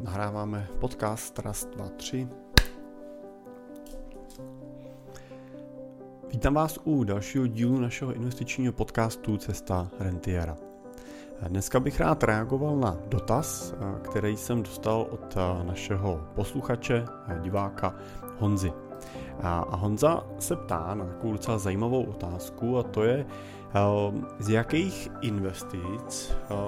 Nahráváme podcast Raz, dva, tři. Vítám vás u dalšího dílu našeho investičního podcastu Cesta Rentiera. Dneska bych rád reagoval na dotaz, který jsem dostal od našeho posluchače, diváka Honzy. A Honza se ptá na takovou docela zajímavou otázku a to je, Ehm, z jakých investic ehm,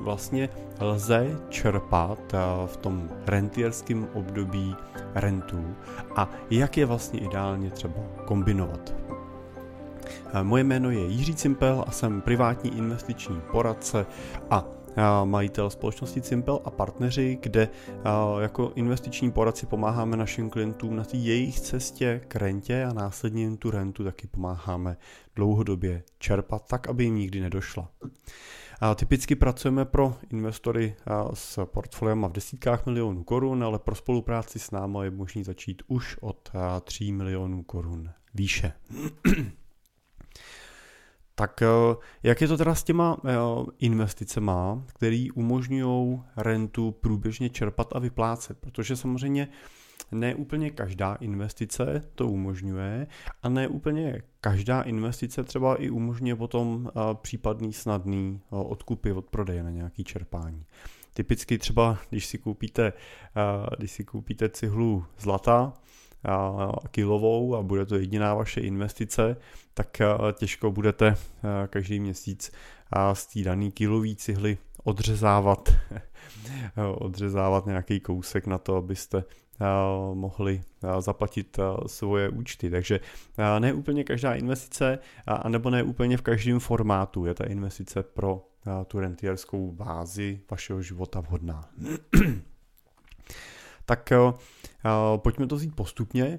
vlastně lze čerpat eh, v tom rentierském období rentů a jak je vlastně ideálně třeba kombinovat. Ehm, moje jméno je Jiří Cimpel a jsem privátní investiční poradce a majitel společnosti Simple a partneři, kde jako investiční poradci pomáháme našim klientům na jejich cestě k rentě a následně jim tu rentu taky pomáháme dlouhodobě čerpat tak, aby jim nikdy nedošla. A typicky pracujeme pro investory s portfoliem v desítkách milionů korun, ale pro spolupráci s námi je možné začít už od 3 milionů korun výše. Tak eh, jak je to teda s těma eh, investicema, které umožňují rentu průběžně čerpat a vyplácet? Protože samozřejmě ne úplně každá investice to umožňuje a ne úplně každá investice třeba i umožňuje potom eh, případný snadný odkupy od prodeje na nějaký čerpání. Typicky třeba, když si koupíte, když si koupíte cihlu zlata, kilovou a bude to jediná vaše investice, tak těžko budete každý měsíc z té daný kilový cihly odřezávat, odřezávat nějaký kousek na to, abyste mohli zaplatit svoje účty. Takže ne úplně každá investice, anebo ne úplně v každém formátu je ta investice pro tu rentierskou bázi vašeho života vhodná. tak pojďme to vzít postupně.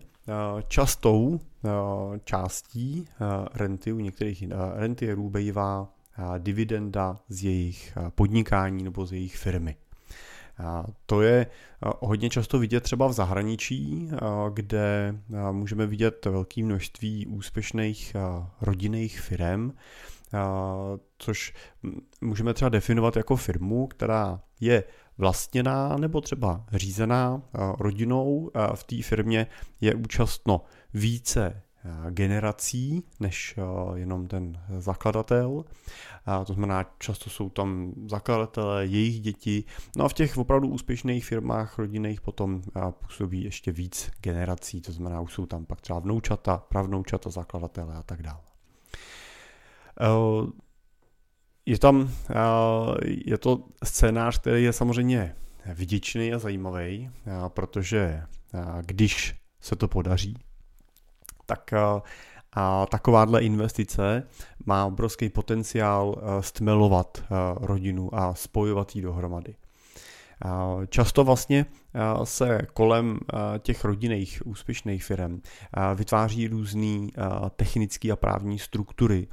Častou částí renty u některých rentierů bývá dividenda z jejich podnikání nebo z jejich firmy. To je hodně často vidět třeba v zahraničí, kde můžeme vidět velké množství úspěšných rodinných firm, což můžeme třeba definovat jako firmu, která je vlastněná nebo třeba řízená rodinou. V té firmě je účastno více generací než jenom ten zakladatel. To znamená, často jsou tam zakladatelé, jejich děti. No a v těch opravdu úspěšných firmách rodinných potom působí ještě víc generací. To znamená, už jsou tam pak třeba vnoučata, pravnoučata, zakladatelé a tak dále. Je tam, je to scénář, který je samozřejmě vděčný a zajímavý, protože když se to podaří, tak a takováhle investice má obrovský potenciál stmelovat rodinu a spojovat ji dohromady. Často vlastně se kolem těch rodinných úspěšných firm vytváří různé technické a právní struktury,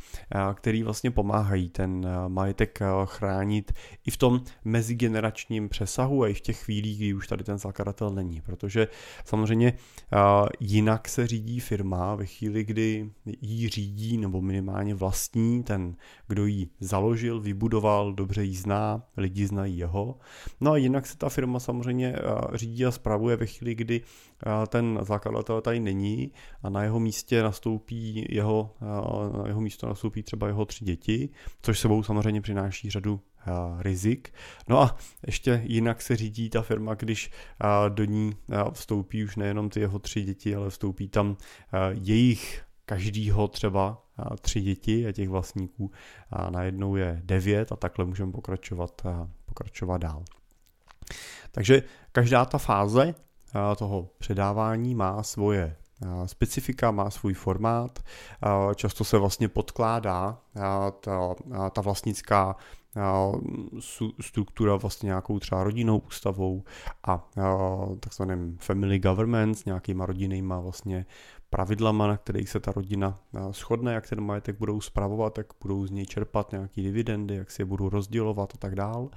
které vlastně pomáhají ten majetek chránit i v tom mezigeneračním přesahu a i v těch chvílích, kdy už tady ten zakladatel není. Protože samozřejmě jinak se řídí firma ve chvíli, kdy ji řídí nebo minimálně vlastní ten, kdo ji založil, vybudoval, dobře ji zná, lidi znají jeho. No a jinak se ta firma samozřejmě řídí a spravuje ve chvíli, kdy ten zakladatel tady není a na jeho místě nastoupí jeho, na jeho místo nastoupí třeba jeho tři děti, což sebou samozřejmě přináší řadu rizik. No a ještě jinak se řídí ta firma, když do ní vstoupí už nejenom ty jeho tři děti, ale vstoupí tam jejich každýho třeba tři děti a těch vlastníků a najednou je devět a takhle můžeme pokračovat, pokračovat dál. Takže každá ta fáze toho předávání má svoje specifika, má svůj formát, často se vlastně podkládá ta, ta vlastnická struktura vlastně nějakou třeba rodinnou ústavou a takzvaným family government s nějakýma rodinnýma vlastně pravidlama, na kterých se ta rodina shodne, jak ten majetek budou spravovat, jak budou z něj čerpat nějaký dividendy, jak si je budou rozdělovat a tak dál.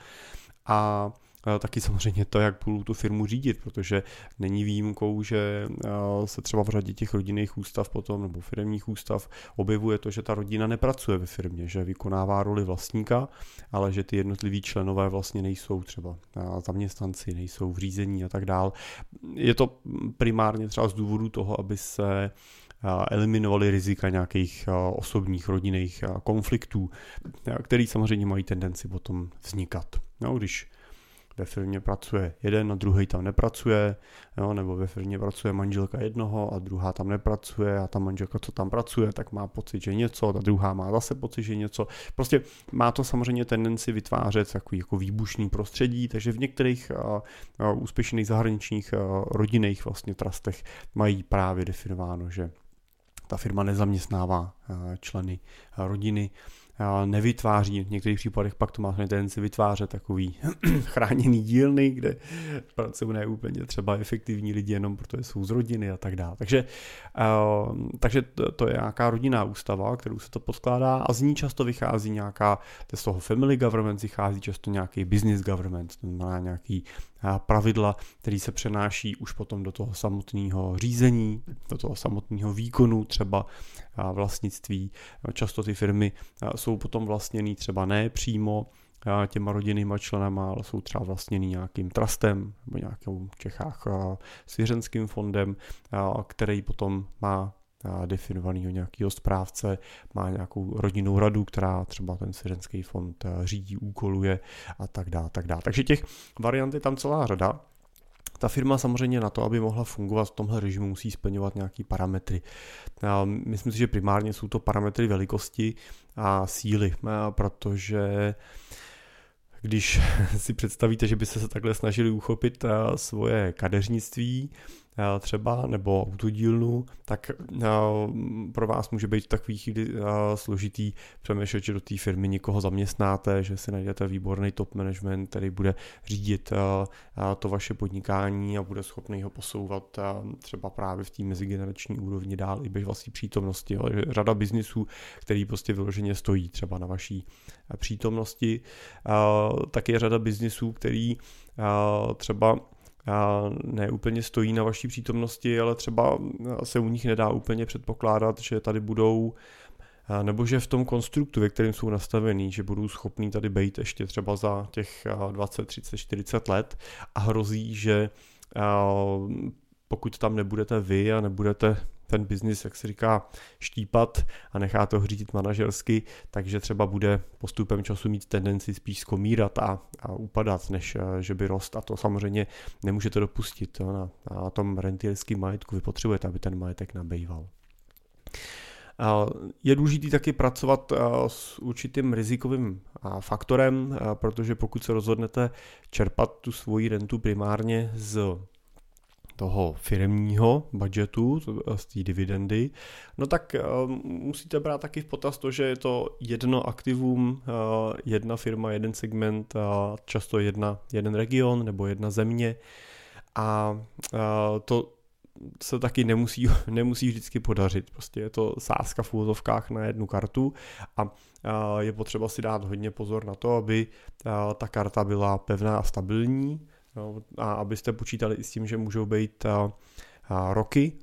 A taky samozřejmě to, jak budu tu firmu řídit, protože není výjimkou, že se třeba v řadě těch rodinných ústav potom nebo firmních ústav objevuje to, že ta rodina nepracuje ve firmě, že vykonává roli vlastníka, ale že ty jednotliví členové vlastně nejsou třeba zaměstnanci, nejsou v řízení a tak dál. Je to primárně třeba z důvodu toho, aby se eliminovali rizika nějakých osobních rodinných konfliktů, který samozřejmě mají tendenci potom vznikat. No, když ve firmě pracuje jeden a druhý tam nepracuje, jo, nebo ve firmě pracuje manželka jednoho a druhá tam nepracuje a ta manželka, co tam pracuje, tak má pocit, že něco, ta druhá má zase pocit, že něco. Prostě má to samozřejmě tendenci vytvářet takový jako výbušný prostředí, takže v některých a, a, úspěšných zahraničních a, rodinných vlastně trastech mají právě definováno, že ta firma nezaměstnává členy rodiny, nevytváří, v některých případech pak to má tendenci vytvářet takový chráněný dílny, kde pracují ne úplně třeba efektivní lidi jenom protože jsou z rodiny a tak dále. Takže, uh, takže to, je nějaká rodinná ústava, kterou se to poskládá a z ní často vychází nějaká, z toho family government vychází často nějaký business government, to znamená nějaký pravidla, které se přenáší už potom do toho samotného řízení, do toho samotného výkonu třeba vlastnictví. Často ty firmy jsou potom vlastněný třeba ne přímo těma rodinnýma členama, ale jsou třeba vlastněný nějakým trustem nebo nějakým v Čechách svěřenským fondem, který potom má definovaného nějakého správce, má nějakou rodinnou radu, která třeba ten svěřenský fond řídí, úkoluje a tak dále. Tak dále. Takže těch variant je tam celá řada. Ta firma samozřejmě na to, aby mohla fungovat v tomhle režimu, musí splňovat nějaké parametry. Myslím si, že primárně jsou to parametry velikosti a síly, protože když si představíte, že byste se takhle snažili uchopit svoje kadeřnictví, třeba nebo autodílnu, tak pro vás může být takový chvíli složitý přemýšlet, že do té firmy někoho zaměstnáte, že si najdete výborný top management, který bude řídit to vaše podnikání a bude schopný ho posouvat třeba právě v té mezigenerační úrovni dál i bez vlastní přítomnosti. Řada biznisů, který prostě vyloženě stojí třeba na vaší přítomnosti, tak je řada biznisů, který třeba ne úplně stojí na vaší přítomnosti, ale třeba se u nich nedá úplně předpokládat, že tady budou nebo že v tom konstruktu, ve kterém jsou nastavený, že budou schopní tady být ještě třeba za těch 20, 30, 40 let. A hrozí, že pokud tam nebudete vy a nebudete ten biznis, jak se říká, štípat a nechá to řídit manažersky, takže třeba bude postupem času mít tendenci spíš skomírat a, a upadat, než eh, že by rost. A to samozřejmě nemůžete dopustit. Jo, na, na tom rentierském majetku vy potřebujete, aby ten majetek nabýval. Je důležité taky pracovat eh, s určitým rizikovým eh, faktorem, protože pokud se rozhodnete čerpat tu svoji rentu primárně z toho firmního budgetu, z té dividendy, no tak uh, musíte brát taky v potaz to, že je to jedno aktivum, uh, jedna firma, jeden segment, často jedna, jeden region nebo jedna země a uh, to se taky nemusí, nemusí vždycky podařit. Prostě je to sázka v úzovkách na jednu kartu a je potřeba si dát hodně pozor na to, aby ta karta byla pevná a stabilní, Jo, a abyste počítali i s tím, že můžou být a, a roky,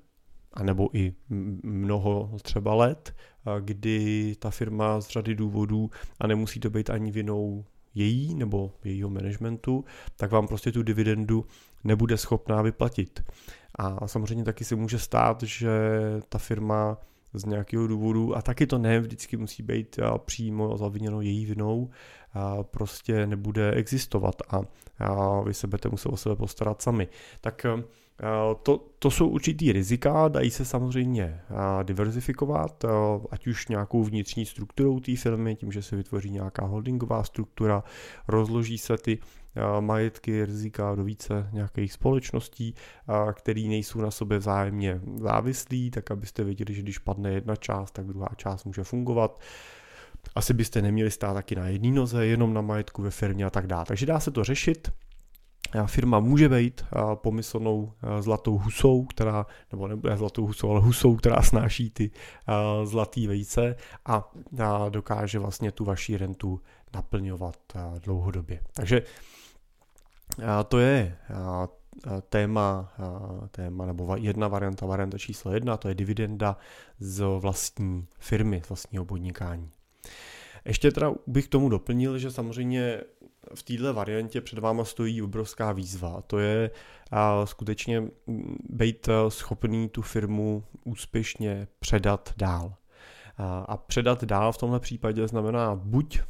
anebo i mnoho třeba let, a kdy ta firma z řady důvodů, a nemusí to být ani vinou její nebo jejího managementu, tak vám prostě tu dividendu nebude schopná vyplatit. A samozřejmě taky se může stát, že ta firma z nějakého důvodu, a taky to ne vždycky musí být přímo zaviněno její vinou, prostě nebude existovat. A vy se budete muset o sebe postarat sami. Tak to, to jsou určitý rizika, dají se samozřejmě diverzifikovat, ať už nějakou vnitřní strukturou té firmy, tím, že se vytvoří nějaká holdingová struktura, rozloží se ty majetky, rizika do více nějakých společností, které nejsou na sobě vzájemně závislí, tak abyste věděli, že když padne jedna část, tak druhá část může fungovat. Asi byste neměli stát taky na jedné noze, jenom na majetku ve firmě a tak dále. Takže dá se to řešit. Firma může být pomyslnou zlatou husou, která, nebo nebude zlatou husou, ale husou, která snáší ty zlatý vejce a dokáže vlastně tu vaši rentu naplňovat dlouhodobě. Takže to je téma, téma nebo jedna varianta, varianta číslo jedna, to je dividenda z vlastní firmy, z vlastního podnikání. Ještě teda bych tomu doplnil, že samozřejmě v této variantě před váma stojí obrovská výzva. To je a skutečně být schopný tu firmu úspěšně předat dál. A předat dál v tomhle případě znamená buď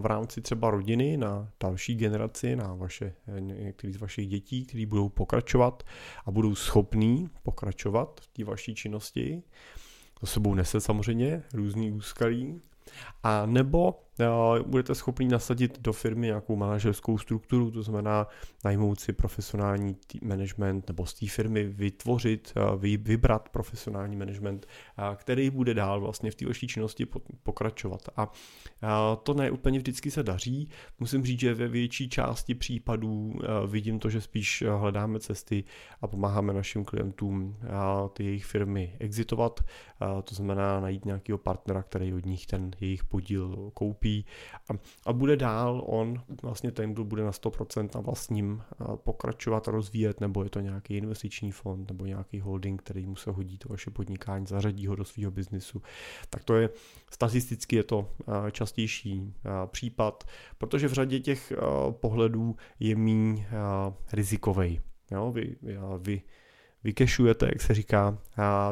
v rámci třeba rodiny na další generaci, na vaše, některý z vašich dětí, kteří budou pokračovat a budou schopní pokračovat v té vaší činnosti. To sebou nese samozřejmě různý úskalí, a nebo budete schopni nasadit do firmy nějakou manažerskou strukturu, to znamená najmout si profesionální management nebo z té firmy vytvořit, vy, vybrat profesionální management, uh, který bude dál vlastně v té vaší činnosti pokračovat. A to ne úplně vždycky se daří. Musím říct, že ve větší části případů vidím to, že spíš hledáme cesty a pomáháme našim klientům ty jejich firmy exitovat, to znamená najít nějakého partnera, který od nich ten jejich podíl koupí a, a bude dál on, vlastně ten, kdo bude na 100% na vlastním pokračovat a rozvíjet, nebo je to nějaký investiční fond, nebo nějaký holding, který mu se hodí to vaše podnikání, zařadí ho do svého biznisu. Tak to je, statisticky je to častější případ, protože v řadě těch pohledů je míň rizikový. Jo, vy, vy vykešujete, jak se říká,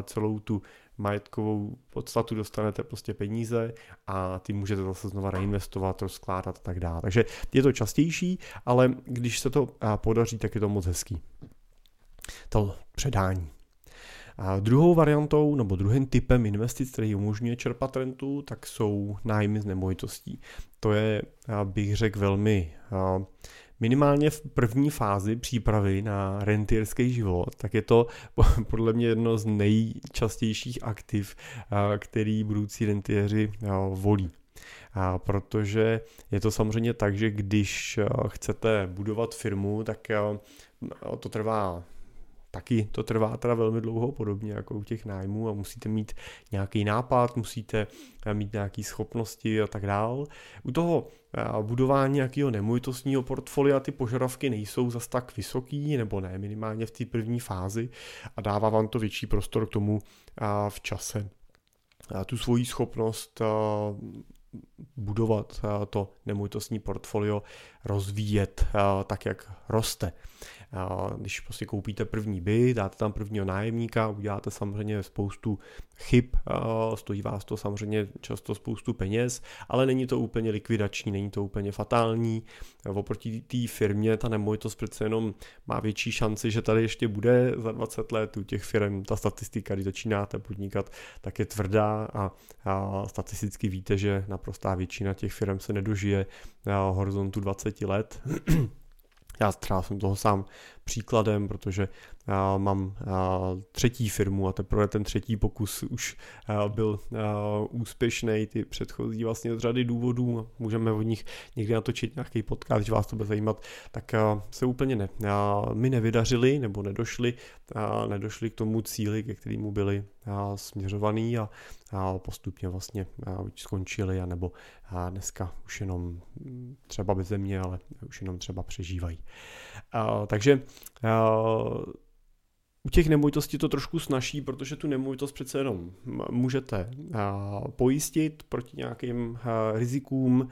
celou tu majetkovou podstatu dostanete prostě peníze a ty můžete zase znova reinvestovat, rozkládat a tak dále. Takže je to častější, ale když se to podaří, tak je to moc hezký. To předání. A druhou variantou nebo druhým typem investic, který umožňuje čerpat rentu, tak jsou nájmy z nemovitostí. To je, bych řekl, velmi minimálně v první fázi přípravy na rentierský život, tak je to podle mě jedno z nejčastějších aktiv, který budoucí rentiéři volí. A protože je to samozřejmě tak, že když chcete budovat firmu, tak to trvá taky to trvá teda velmi dlouho, podobně jako u těch nájmů a musíte mít nějaký nápad, musíte mít nějaké schopnosti a tak dál. U toho budování nějakého nemovitostního portfolia ty požadavky nejsou zas tak vysoký, nebo ne, minimálně v té první fázi a dává vám to větší prostor k tomu v čase. Tu svoji schopnost budovat to nemovitostní portfolio, rozvíjet tak, jak roste. Když prostě koupíte první byt, dáte tam prvního nájemníka, uděláte samozřejmě spoustu chyb, stojí vás to samozřejmě často spoustu peněz, ale není to úplně likvidační, není to úplně fatální. Oproti té firmě ta nemovitost přece jenom má větší šanci, že tady ještě bude za 20 let u těch firm. Ta statistika, když začínáte podnikat, tak je tvrdá a, statisticky víte, že naprostá většina těch firm se nedožije horizontu 20 let. Já třeba jsem toho sám příkladem, protože mám třetí firmu a teprve ten třetí pokus už byl úspěšný, ty předchozí vlastně z řady důvodů, můžeme od nich někdy natočit nějaký podcast, když vás to bude zajímat, tak se úplně ne. My nevydařili nebo nedošli, nedošli k tomu cíli, ke kterému byli směřovaný a postupně vlastně skončili, anebo dneska už jenom třeba bez země, ale už jenom třeba přežívají. Takže u těch nemovitostí to trošku snaží, protože tu nemovitost přece jenom můžete pojistit proti nějakým rizikům.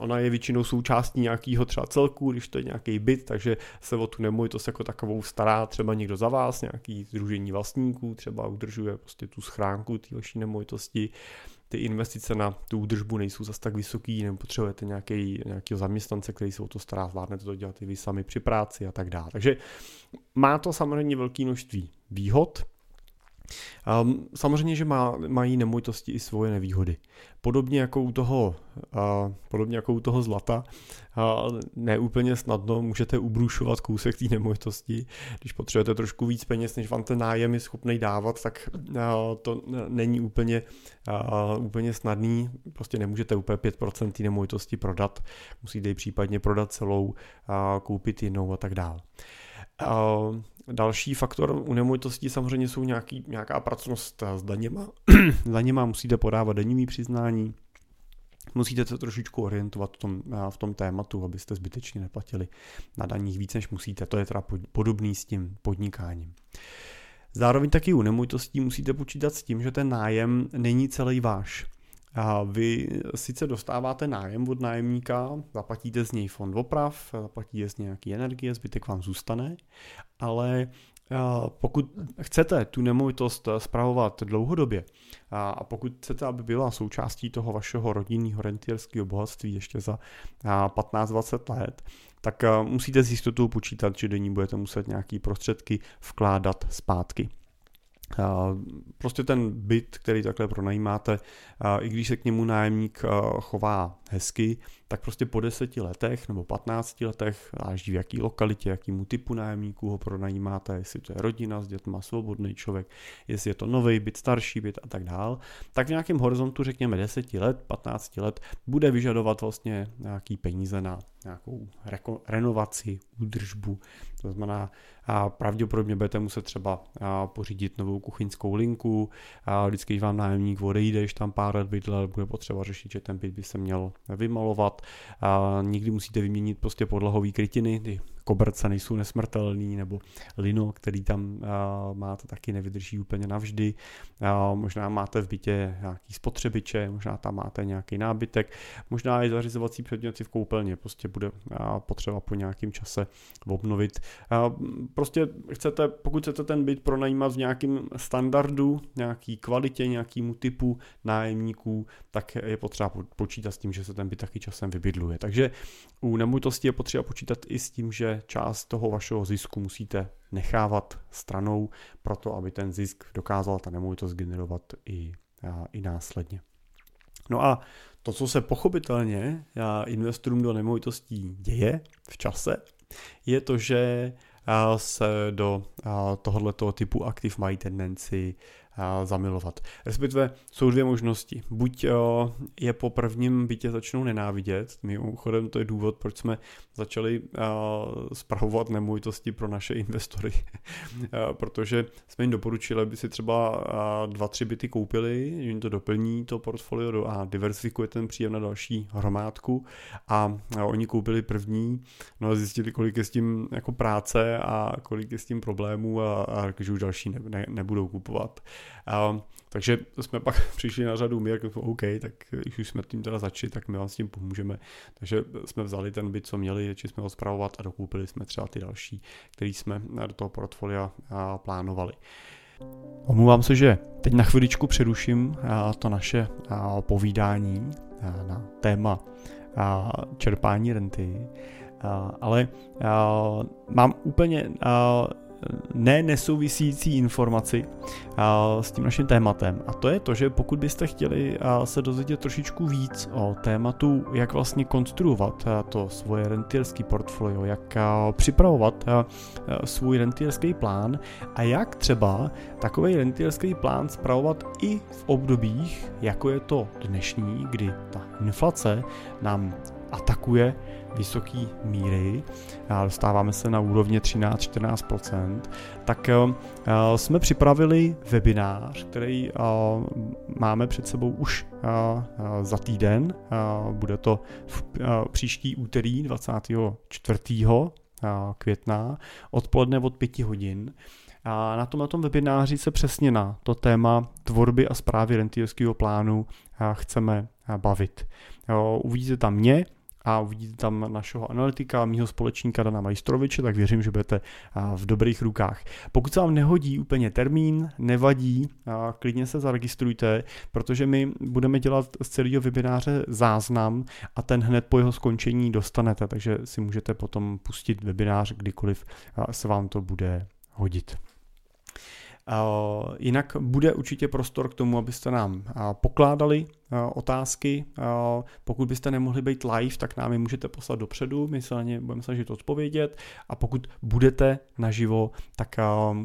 Ona je většinou součástí nějakého třeba celku, když to je nějaký byt, takže se o tu nemovitost jako takovou stará třeba někdo za vás, nějaký združení vlastníků, třeba udržuje prostě tu schránku té vaší nemovitosti ty investice na tu údržbu nejsou zase tak vysoký, nebo potřebujete nějaký, nějakého zaměstnance, který se o to stará, zvládnete to dělat i vy sami při práci a tak dále. Takže má to samozřejmě velké množství výhod, Um, samozřejmě, že má, mají nemovitosti i svoje nevýhody. Podobně jako u toho, uh, podobně jako u toho zlata, uh, ne úplně snadno můžete ubrušovat kousek té nemovitosti. Když potřebujete trošku víc peněz, než vám ten nájem je schopný dávat, tak uh, to není úplně, uh, úplně snadný. Prostě nemůžete úplně 5% té nemovitosti prodat. Musíte ji případně prodat celou, uh, koupit jinou a tak dále. Uh, Další faktor u nemovitostí samozřejmě jsou nějaký, nějaká pracnost s daněma. daněma musíte podávat daňový přiznání, musíte se trošičku orientovat v tom, v tom tématu, abyste zbytečně neplatili na daních víc, než musíte. To je teda podobný s tím podnikáním. Zároveň taky u nemovitostí musíte počítat s tím, že ten nájem není celý váš. A vy sice dostáváte nájem od nájemníka, zaplatíte z něj fond oprav, zaplatíte z nějaký energie, zbytek vám zůstane, ale pokud chcete tu nemovitost spravovat dlouhodobě a pokud chcete, aby byla součástí toho vašeho rodinného rentierského bohatství ještě za 15-20 let, tak musíte s jistotou počítat, že do ní budete muset nějaký prostředky vkládat zpátky. Prostě ten byt, který takhle pronajímáte, i když se k němu nájemník chová hezky, tak prostě po deseti letech nebo 15 letech, záleží v jaký lokalitě, jakýmu typu nájemníků ho pronajímáte, jestli to je rodina s dětma, svobodný člověk, jestli je to nový byt, starší byt a tak dál, tak v nějakém horizontu, řekněme 10 let, 15 let, bude vyžadovat vlastně nějaký peníze na nějakou reko- renovaci, údržbu, to znamená, a pravděpodobně budete muset třeba pořídit novou kuchyňskou linku, a vždycky, když vám nájemník odejde, když tam pár let bydlel, bude potřeba řešit, že ten byt by se měl vymalovat, a nikdy musíte vyměnit prostě podlahový krytiny, ty koberce nejsou nesmrtelný, nebo lino, který tam máte, taky nevydrží úplně navždy. Možná máte v bytě nějaký spotřebiče, možná tam máte nějaký nábytek, možná i zařizovací předměty v koupelně, prostě bude potřeba po nějakém čase obnovit. Prostě chcete, pokud chcete ten byt pronajímat v nějakém standardu, nějaký kvalitě, nějakému typu nájemníků, tak je potřeba počítat s tím, že se ten byt taky časem vybydluje. Takže u nemovitosti je potřeba počítat i s tím, že část toho vašeho zisku musíte nechávat stranou, proto aby ten zisk dokázal ta nemovitost generovat i, i následně. No a to, co se pochopitelně investorům do nemovitostí děje v čase, je to, že se do tohoto typu aktiv mají tendenci zamilovat. Respektive jsou dvě možnosti. Buď je po prvním bytě začnou nenávidět, mimochodem to je důvod, proč jsme začali spravovat nemovitosti pro naše investory, protože jsme jim doporučili, aby si třeba dva, tři byty koupili, že jim to doplní to portfolio a diversifikuje ten příjem na další hromádku a oni koupili první, no a zjistili, kolik je s tím jako práce a kolik je s tím problémů a, a že už další ne, ne, nebudou kupovat. A, takže jsme pak přišli na řadu my, jako OK, tak když už jsme tím teda začali, tak my vám s tím pomůžeme. Takže jsme vzali ten byt, co měli, či jsme ho zpravovat a dokoupili jsme třeba ty další, který jsme do toho portfolia plánovali. Omlouvám se, že teď na chviličku přeruším to naše povídání na téma čerpání renty, ale mám úplně ne nesouvisící informaci s tím naším tématem. A to je to, že pokud byste chtěli se dozvědět trošičku víc o tématu, jak vlastně konstruovat to svoje rentierský portfolio, jak připravovat svůj rentierský plán a jak třeba takový rentierský plán spravovat i v obdobích, jako je to dnešní, kdy ta inflace nám atakuje vysoké míry, dostáváme se na úrovně 13-14%, tak uh, jsme připravili webinář, který uh, máme před sebou už za týden. Bude to v příští úterý 24. května odpoledne od 5 hodin. A na tom, na tom webináři se přesně na to téma tvorby a zprávy rentierského plánu chceme bavit. Uvidíte tam mě, a uvidíte tam našeho analytika, mýho společníka Dana Majstroviče, tak věřím, že budete v dobrých rukách. Pokud se vám nehodí úplně termín, nevadí, klidně se zaregistrujte, protože my budeme dělat z celého webináře záznam a ten hned po jeho skončení dostanete, takže si můžete potom pustit webinář kdykoliv se vám to bude hodit. Jinak bude určitě prostor k tomu, abyste nám pokládali otázky. Pokud byste nemohli být live, tak nám je můžete poslat dopředu, my se na ně budeme snažit odpovědět a pokud budete naživo, tak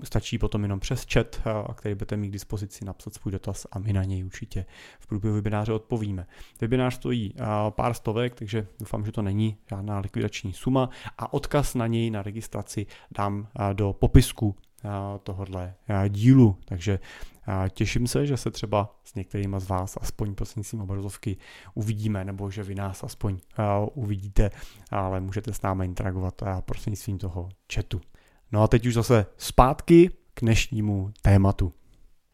stačí potom jenom přes chat, který budete mít k dispozici napsat svůj dotaz a my na něj určitě v průběhu webináře odpovíme. Webinář stojí pár stovek, takže doufám, že to není žádná likvidační suma a odkaz na něj na registraci dám do popisku tohohle dílu. Takže těším se, že se třeba s některými z vás aspoň prostřednictvím obrazovky uvidíme, nebo že vy nás aspoň uvidíte, ale můžete s námi interagovat prostřednictvím toho chatu. No a teď už zase zpátky k dnešnímu tématu.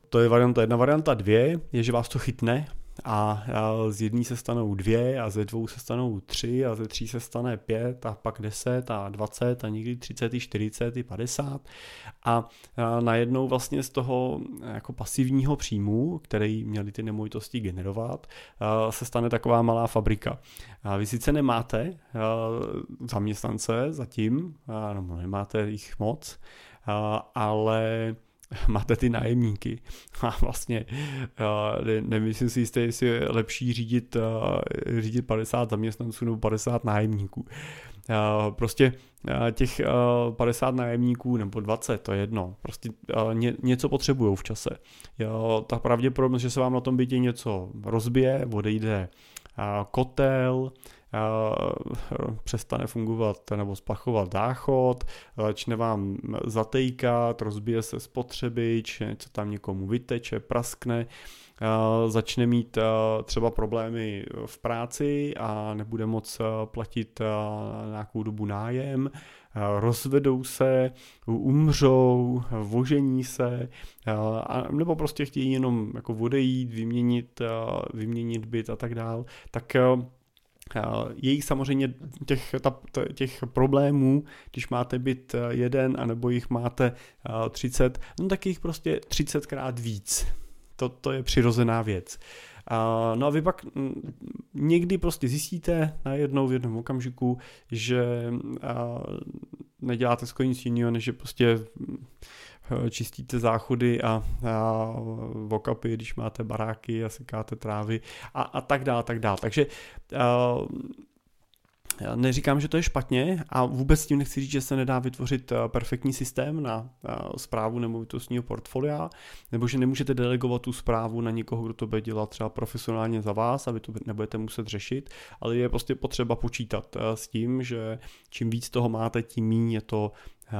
To je varianta jedna. Varianta dvě je, že vás to chytne a z jedné se stanou dvě a ze dvou se stanou tři a ze tří se stane pět a pak deset a dvacet a někdy třicet i čtyřicet i padesát a najednou vlastně z toho jako pasivního příjmu, který měli ty nemovitosti generovat, se stane taková malá fabrika. Vy sice nemáte zaměstnance zatím, nebo nemáte jich moc, ale máte ty nájemníky. A vlastně ne, nemyslím si jistě, jestli je lepší řídit, řídit 50 zaměstnanců nebo 50 nájemníků. Prostě těch 50 nájemníků nebo 20, to je jedno, prostě ně, něco potřebují v čase. Ta pravděpodobnost, že se vám na tom bytě něco rozbije, odejde kotel, přestane fungovat nebo splachovat záchod, začne vám zatejkat, rozbije se spotřebič, něco tam někomu vyteče, praskne, začne mít třeba problémy v práci a nebude moc platit nějakou dobu nájem, rozvedou se, umřou, vožení se, nebo prostě chtějí jenom jako odejít, vyměnit, vyměnit byt a tak dál, tak je jich samozřejmě těch, ta, těch problémů, když máte byt eh, jeden, anebo jich máte 30, eh, no tak jich prostě 30 krát víc. To, to je přirozená věc. No a vy pak někdy prostě zjistíte najednou v jednom okamžiku, že neděláte skoro nic jiného, než že prostě čistíte záchody a, a vokapy, když máte baráky a sekáte trávy a, a tak dále, tak dále. Takže a, eh, já neříkám, že to je špatně a vůbec tím nechci říct, že se nedá vytvořit eh, perfektní systém na zprávu nemovitostního portfolia, nebo že nemůžete delegovat tu zprávu na někoho, kdo to bude dělat třeba profesionálně za vás a vy to nebudete muset řešit, ale je prostě potřeba počítat s tím, že čím víc toho máte, tím méně je to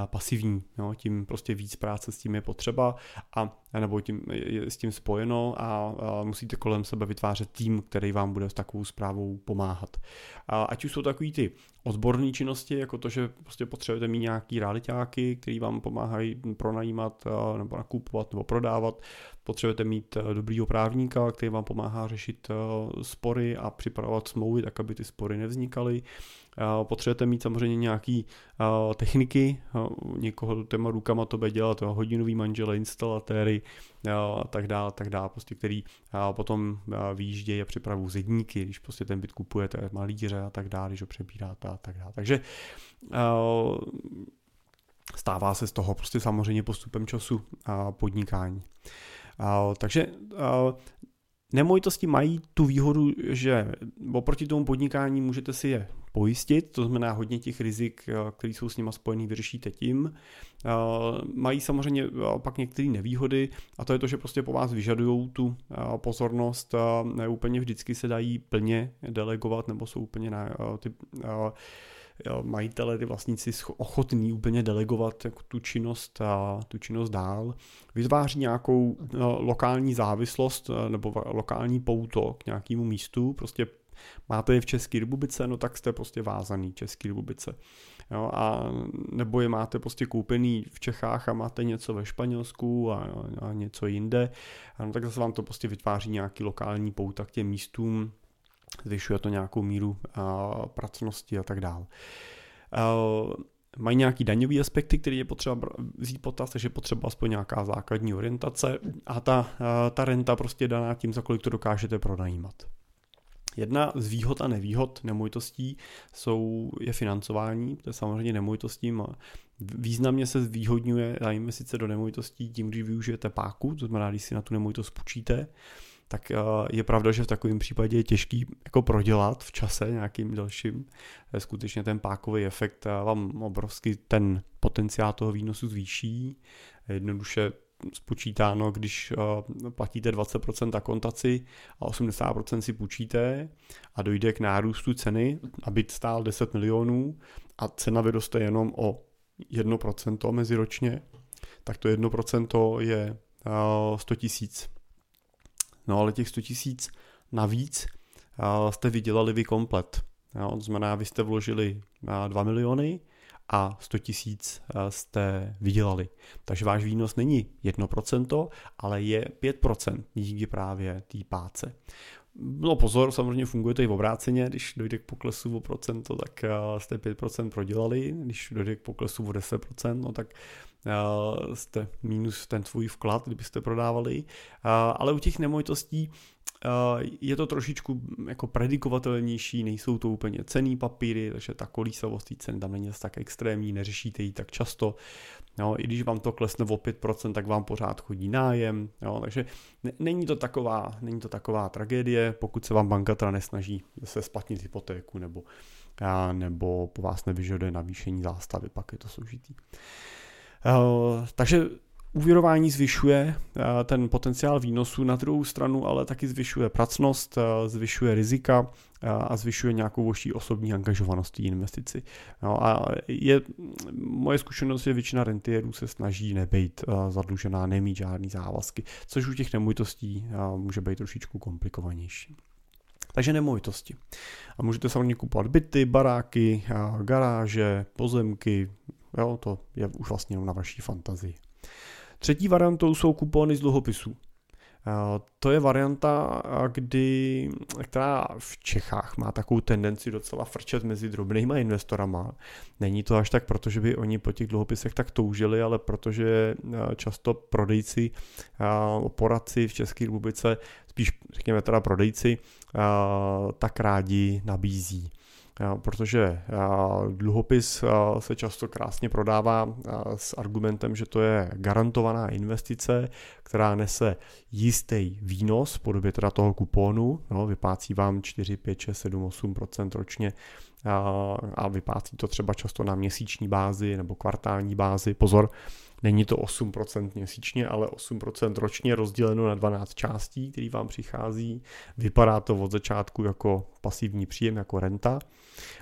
pasivní, jo, tím prostě víc práce s tím je potřeba a nebo tím je s tím spojeno a, a musíte kolem sebe vytvářet tým, který vám bude s takovou zprávou pomáhat. A ať už jsou takový ty odborné činnosti, jako to, že prostě potřebujete mít nějaký realitáky, který vám pomáhají pronajímat nebo nakupovat nebo prodávat, potřebujete mít dobrýho právníka, který vám pomáhá řešit spory a připravovat smlouvy, tak aby ty spory nevznikaly. Potřebujete mít samozřejmě nějaký techniky, někoho těma rukama to bude dělat, hodinový manžele, instalatéry a tak dále, tak dále, prostě který potom výjíždějí a připravují zedníky, když prostě ten byt kupujete, malíře a tak dále, když ho přebíráte a tak dále. Takže stává se z toho prostě samozřejmě postupem času podnikání. Takže Nemovitosti mají tu výhodu, že oproti tomu podnikání můžete si je pojistit, to znamená hodně těch rizik, eh, které jsou s nimi spojený, vyřešíte tím. Eh, mají samozřejmě eh, pak některé nevýhody a to je to, že prostě po vás vyžadují tu pozornost, ne úplně vždycky se dají plně delegovat nebo jsou úplně na ty majitele, ty vlastníci ochotní úplně delegovat jako tu činnost a tu činnost dál, vytváří nějakou lokální závislost nebo lokální pouto k nějakému místu, prostě máte je v České republice, no tak jste prostě vázaný České republice. Jo, a nebo je máte prostě koupený v Čechách a máte něco ve Španělsku a, a něco jinde, a no, tak zase vám to prostě vytváří nějaký lokální pouta k těm místům, zvyšuje to nějakou míru pracnosti a tak dále. Mají nějaký daňový aspekty, které je potřeba vzít potaz, takže je potřeba aspoň nějaká základní orientace a ta, ta renta prostě je daná tím, za kolik to dokážete pronajímat. Jedna z výhod a nevýhod nemovitostí jsou, je financování, to je samozřejmě nemovitostím významně se zvýhodňuje na investice do nemovitostí tím, když využijete páku, to znamená, když si na tu nemovitost půjčíte, tak eh, je pravda, že v takovém případě je těžký jako prodělat v čase nějakým dalším. Skutečně ten pákový efekt eh, vám obrovský ten potenciál toho výnosu zvýší. Jednoduše spočítáno, když platíte 20% akontaci a 80% si půjčíte a dojde k nárůstu ceny a byt stál 10 milionů a cena vyroste jenom o 1% meziročně, tak to 1% je 100 tisíc. No ale těch 100 tisíc navíc jste vydělali vy komplet. Jo, to znamená, vy jste vložili 2 miliony a 100 tisíc jste vydělali. Takže váš výnos není 1%, ale je 5% díky právě té páce. No pozor, samozřejmě funguje to i v obráceně, když dojde k poklesu o procento, tak jste 5% prodělali, když dojde k poklesu o 10%, no tak jste minus ten tvůj vklad, kdybyste prodávali. Ale u těch nemovitostí je to trošičku jako predikovatelnější, nejsou to úplně cený papíry, takže ta kolísavost té ceny tam není tak extrémní, neřešíte ji tak často. Jo, I když vám to klesne o 5%, tak vám pořád chodí nájem. Jo, takže není to, taková, není to taková tragédie, pokud se vám banka teda nesnaží se splatnit hypotéku nebo, nebo po vás nevyžaduje navýšení zástavy, pak je to složitý. Takže Úvěrování zvyšuje eh, ten potenciál výnosu, na druhou stranu ale taky zvyšuje pracnost, eh, zvyšuje rizika eh, a zvyšuje nějakou vaší osobní angažovanost té investici. No a je, moje zkušenost je, většina rentierů se snaží nebejt zadlužená, nemít žádný závazky, což u těch nemovitostí může být trošičku komplikovanější. Takže nemovitosti. A můžete samozřejmě kupovat byty, baráky, garáže, pozemky, jo, to je už vlastně na vaší fantazii. Třetí variantou jsou kupony z dluhopisů. To je varianta, kdy, která v Čechách má takovou tendenci docela frčet mezi drobnými investorama. Není to až tak, protože by oni po těch dluhopisech tak toužili, ale protože často prodejci, poradci v České republice, spíš řekněme teda prodejci, tak rádi nabízí protože dluhopis se často krásně prodává s argumentem, že to je garantovaná investice, která nese jistý výnos v podobě teda toho kupónu, no, vyplácí vám 4, 5, 6, 7, 8% ročně a vyplácí to třeba často na měsíční bázi nebo kvartální bázi. Pozor, není to 8% měsíčně, ale 8% ročně rozděleno na 12 částí, který vám přichází. Vypadá to od začátku jako pasivní příjem, jako renta.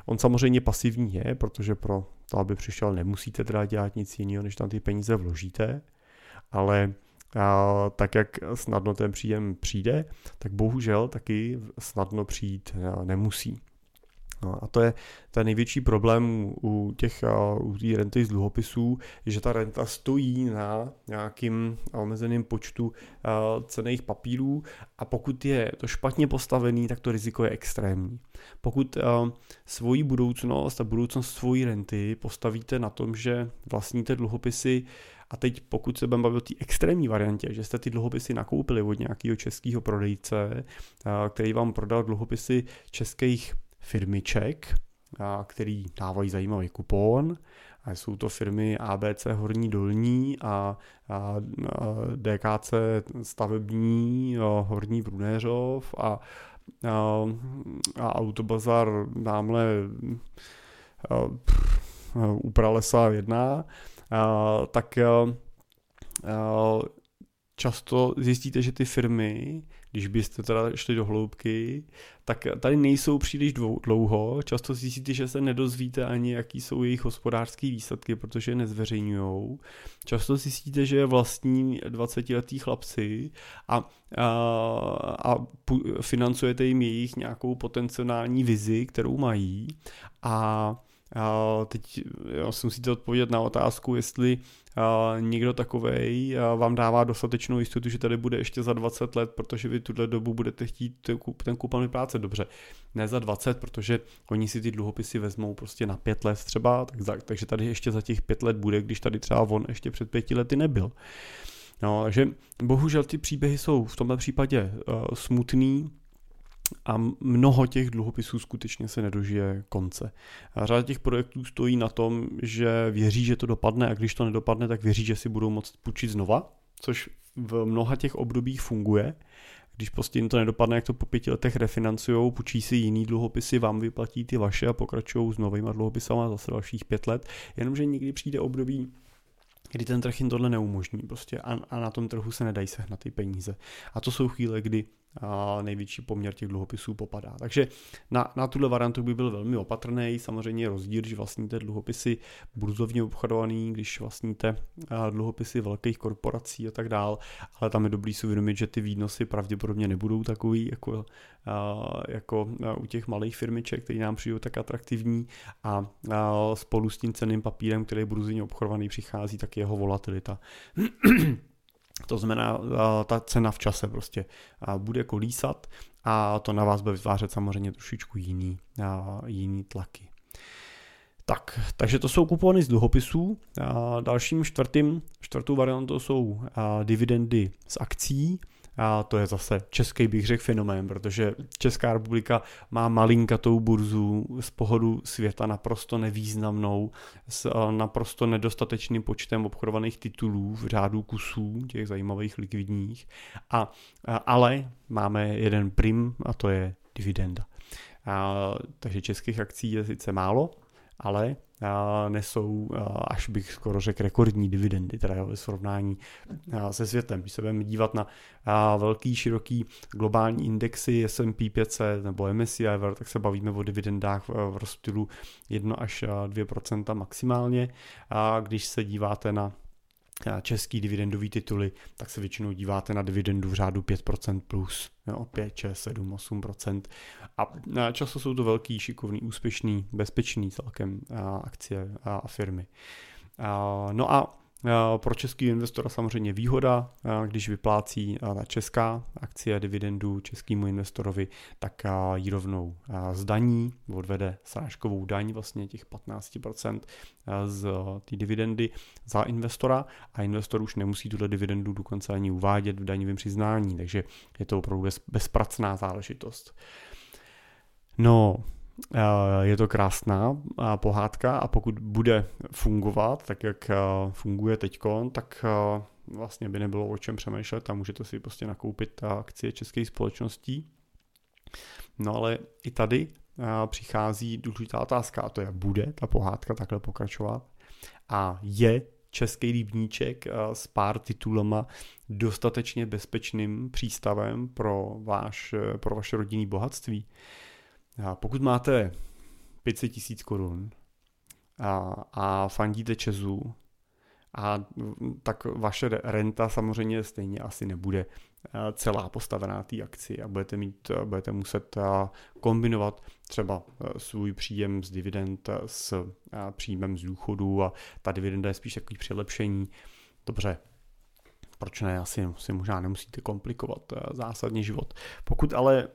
On samozřejmě pasivní je, protože pro to, aby přišel, nemusíte teda dělat nic jiného, než tam ty peníze vložíte, ale a tak jak snadno ten příjem přijde, tak bohužel taky snadno přijít nemusí. No a to je ten největší problém u těch u té renty z dluhopisů, že ta renta stojí na nějakým omezeným počtu cených papírů a pokud je to špatně postavený, tak to riziko je extrémní. Pokud svoji budoucnost a budoucnost svojí renty postavíte na tom, že vlastníte dluhopisy a teď pokud se budeme bavit o té extrémní variantě, že jste ty dluhopisy nakoupili od nějakého českého prodejce, který vám prodal dluhopisy českých firmiček, který dávají zajímavý kupon. A jsou to firmy ABC Horní Dolní a DKC Stavební Horní Brunéřov a, a, a Autobazar námhle u Pralesa 1, a, tak a, často zjistíte, že ty firmy když byste teda šli do hloubky, tak tady nejsou příliš dlouho. Často zjistíte, že se nedozvíte ani, jaký jsou jejich hospodářské výsledky, protože je nezveřejňují. Často zjistíte, že je vlastní 20-letý chlapci a, a, a financujete jim jejich nějakou potenciální vizi, kterou mají a teď si musíte odpovědět na otázku, jestli někdo takovej vám dává dostatečnou jistotu, že tady bude ještě za 20 let, protože vy tuhle dobu budete chtít ten, kupon vyplácet dobře. Ne za 20, protože oni si ty dluhopisy vezmou prostě na 5 let třeba, tak, takže tady ještě za těch 5 let bude, když tady třeba on ještě před 5 lety nebyl. No, takže bohužel ty příběhy jsou v tomto případě uh, smutný, a mnoho těch dluhopisů skutečně se nedožije konce. A řada těch projektů stojí na tom, že věří, že to dopadne a když to nedopadne, tak věří, že si budou moct půjčit znova, což v mnoha těch obdobích funguje. Když prostě jim to nedopadne, jak to po pěti letech refinancují, půjčí si jiný dluhopisy, vám vyplatí ty vaše a pokračují s novými dluhopisama zase dalších pět let. Jenomže někdy přijde období, kdy ten trh jim tohle neumožní prostě a, a na tom trhu se nedají sehnat ty peníze. A to jsou chvíle, kdy největší poměr těch dluhopisů popadá. Takže na, na tuhle variantu by byl velmi opatrný. Samozřejmě je rozdíl, když vlastníte dluhopisy burzovně obchodovaný, když vlastníte dluhopisy velkých korporací a tak dál, ale tam je dobrý si uvědomit, že ty výnosy pravděpodobně nebudou takový jako, jako u těch malých firmiček, které nám přijdou tak atraktivní a spolu s tím ceným papírem, který je burzovně obchodovaný, přichází tak jeho volatilita. To znamená, ta cena v čase prostě bude kolísat a to na vás bude vytvářet samozřejmě trošičku jiný, jiný tlaky. Tak, takže to jsou kupony z dluhopisů. Dalším čtvrtým, čtvrtou variantou jsou dividendy z akcí. A to je zase český bych řekl fenomén, protože Česká republika má malinkatou burzu z pohodu světa naprosto nevýznamnou, s eh, naprosto nedostatečným počtem obchodovaných titulů v řádu kusů, těch zajímavých likvidních, a, ale máme jeden prim a to je dividenda. A, takže českých akcí je sice málo, ale nesou, až bych skoro řekl, rekordní dividendy, teda ve srovnání se světem. Když se budeme dívat na velký, široký globální indexy S&P 500 nebo MSCI World, tak se bavíme o dividendách v rozptylu 1 až 2% maximálně. A když se díváte na český dividendový tituly, tak se většinou díváte na dividendu v řádu 5% plus, jo, 5, 6, 7, 8%. A často jsou to velký, šikovný, úspěšný, bezpečný celkem akcie a firmy. No a pro český investora samozřejmě výhoda, když vyplácí na česká akcie dividendu českému investorovi, tak ji rovnou zdaní, odvede srážkovou daň vlastně těch 15% z té dividendy za investora a investor už nemusí tuto dividendu dokonce ani uvádět v daňovém přiznání, takže je to opravdu bez, bezpracná záležitost. No, je to krásná pohádka a pokud bude fungovat tak, jak funguje teď, tak vlastně by nebylo o čem přemýšlet a můžete si prostě nakoupit akcie českých společností. No ale i tady přichází důležitá otázka a to je, bude ta pohádka takhle pokračovat a je český rybníček s pár titulama dostatečně bezpečným přístavem pro, váš, pro vaše rodinné bohatství. A pokud máte 500 tisíc korun a, a fandíte Česu, a tak vaše renta samozřejmě stejně asi nebude celá postavená té akci a budete, mít, budete muset kombinovat třeba svůj příjem z dividend s příjmem z důchodu a ta dividenda je spíš takový přilepšení. Dobře, proč ne, asi si možná nemusíte komplikovat zásadně život. Pokud ale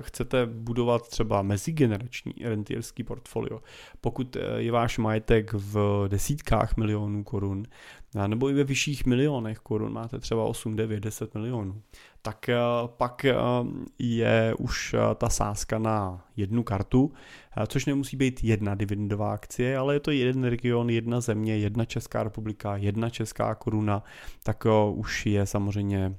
chcete budovat třeba mezigenerační rentierský portfolio, pokud eh, je váš majetek v desítkách milionů korun, nebo i ve vyšších milionech korun, máte třeba 8, 9, 10 milionů, tak eh, pak eh, je už ta sázka na jednu kartu, což nemusí být jedna dividendová akcie, ale je to jeden region, jedna země, jedna Česká republika, jedna česká koruna, tak už je samozřejmě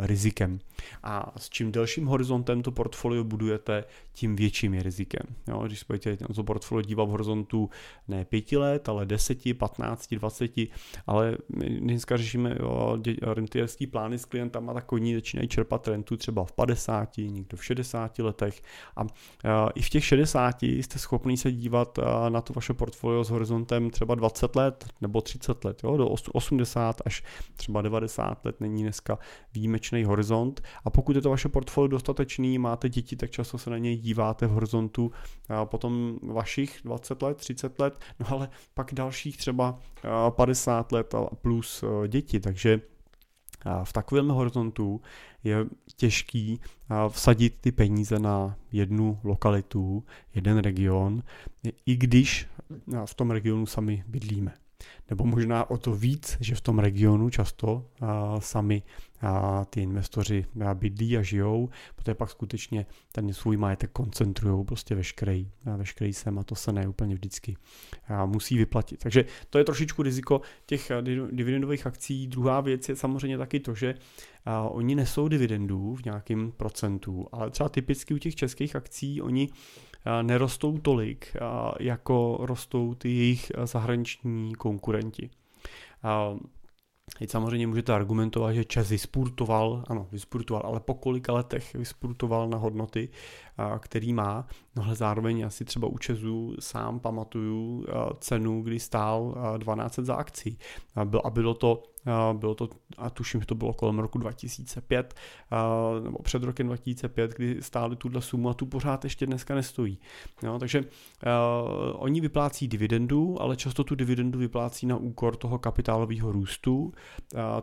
rizikem. A s čím delším horizontem to portfolio budujete, tím větším je rizikem. Jo, když se budete na to portfolio dívat v horizontu ne pěti let, ale deseti, patnácti, dvaceti, ale my dneska řešíme rentierský plány s klientama, tak oni začínají čerpat rentu třeba v 50, někdo v 60 letech a i v těch 60 jste schopni se dívat na to vaše portfolio s horizontem třeba 20 let nebo 30 let, jo, do 80 až třeba 90 let není dneska výjimečný horizont a pokud je to vaše portfolio dostatečný, máte děti, tak často se na něj díváte v horizontu potom vašich 20 let, 30 let, no ale pak dalších třeba 50 let a plus děti, takže v takovém horizontu je těžký vsadit ty peníze na jednu lokalitu, jeden region, i když v tom regionu sami bydlíme nebo možná o to víc, že v tom regionu často a, sami a, ty investoři bydlí a žijou, protože pak skutečně ten svůj majetek koncentrují prostě veškerý, a veškerý sem a to se ne úplně vždycky a, musí vyplatit. Takže to je trošičku riziko těch dividendových akcí. Druhá věc je samozřejmě taky to, že a, oni nesou dividendů v nějakém procentu, ale třeba typicky u těch českých akcí oni nerostou tolik, jako rostou ty jejich zahraniční konkurenti. Teď samozřejmě můžete argumentovat, že Čes vyspurtoval, ano, vyspurtoval, ale po kolika letech vyspurtoval na hodnoty, který má, no ale zároveň asi třeba u Česu sám pamatuju cenu, kdy stál 12 za akcí a bylo to bylo to, a tuším, že to bylo kolem roku 2005, nebo před rokem 2005, kdy stáli tuhle sumu a tu pořád ještě dneska nestojí. Jo, takže oni vyplácí dividendu, ale často tu dividendu vyplácí na úkor toho kapitálového růstu.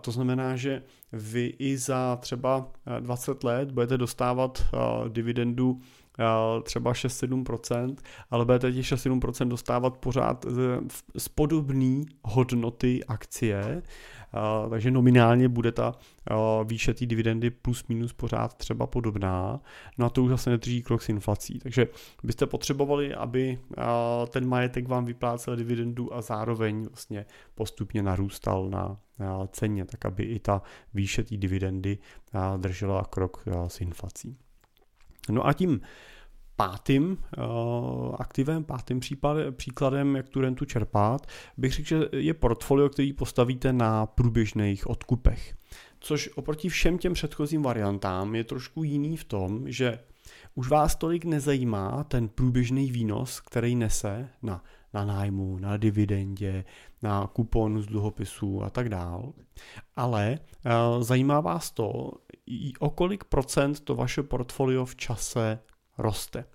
To znamená, že vy i za třeba 20 let budete dostávat uh, dividendu třeba 6-7%, ale budete těch 6-7% dostávat pořád z podobné hodnoty akcie, takže nominálně bude ta výše té dividendy plus minus pořád třeba podobná, no a to už zase nedrží krok s inflací. Takže byste potřebovali, aby ten majetek vám vyplácel dividendu a zároveň vlastně postupně narůstal na ceně, tak aby i ta výše té dividendy držela krok s inflací. No a tím pátým uh, aktivem, pátým případ, příkladem, jak tu rentu čerpat, bych řekl, že je portfolio, který postavíte na průběžných odkupech. Což oproti všem těm předchozím variantám je trošku jiný v tom, že už vás tolik nezajímá ten průběžný výnos, který nese na, na nájmu, na dividendě, na kuponu z dluhopisů a tak dál. Ale uh, zajímá vás to, o kolik procent to vaše portfolio v čase roste.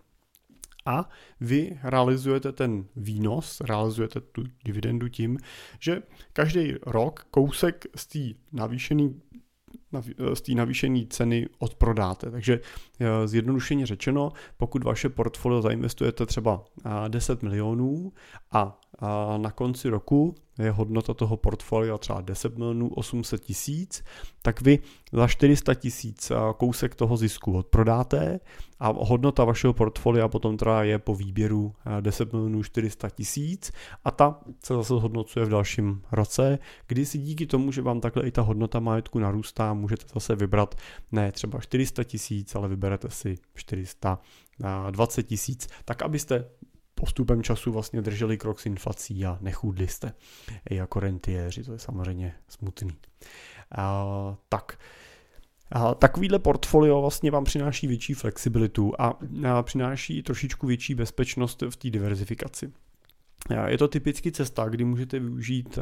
A vy realizujete ten výnos, realizujete tu dividendu tím, že každý rok kousek z té navýšené z té navýšené ceny odprodáte. Takže eh, zjednodušeně řečeno, pokud vaše portfolio zainvestujete třeba 10 milionů a na konci roku je hodnota toho portfolia třeba 10 milionů 800 tisíc, tak vy za 400 tisíc kousek toho zisku odprodáte a hodnota vašeho portfolia potom teda je po výběru 10 milionů 400 tisíc a ta se zase zhodnocuje v dalším roce, kdy si díky tomu, že vám takhle i ta hodnota majetku narůstá, můžete zase vybrat ne třeba 400 tisíc, ale vyberete si 420 tisíc, tak abyste postupem času vlastně drželi krok s inflací a nechudli jste jako rentiéři, to je samozřejmě smutný. A, tak, a takovýhle portfolio vlastně vám přináší větší flexibilitu a, a přináší trošičku větší bezpečnost v té diverzifikaci. Je to typicky cesta, kdy můžete využít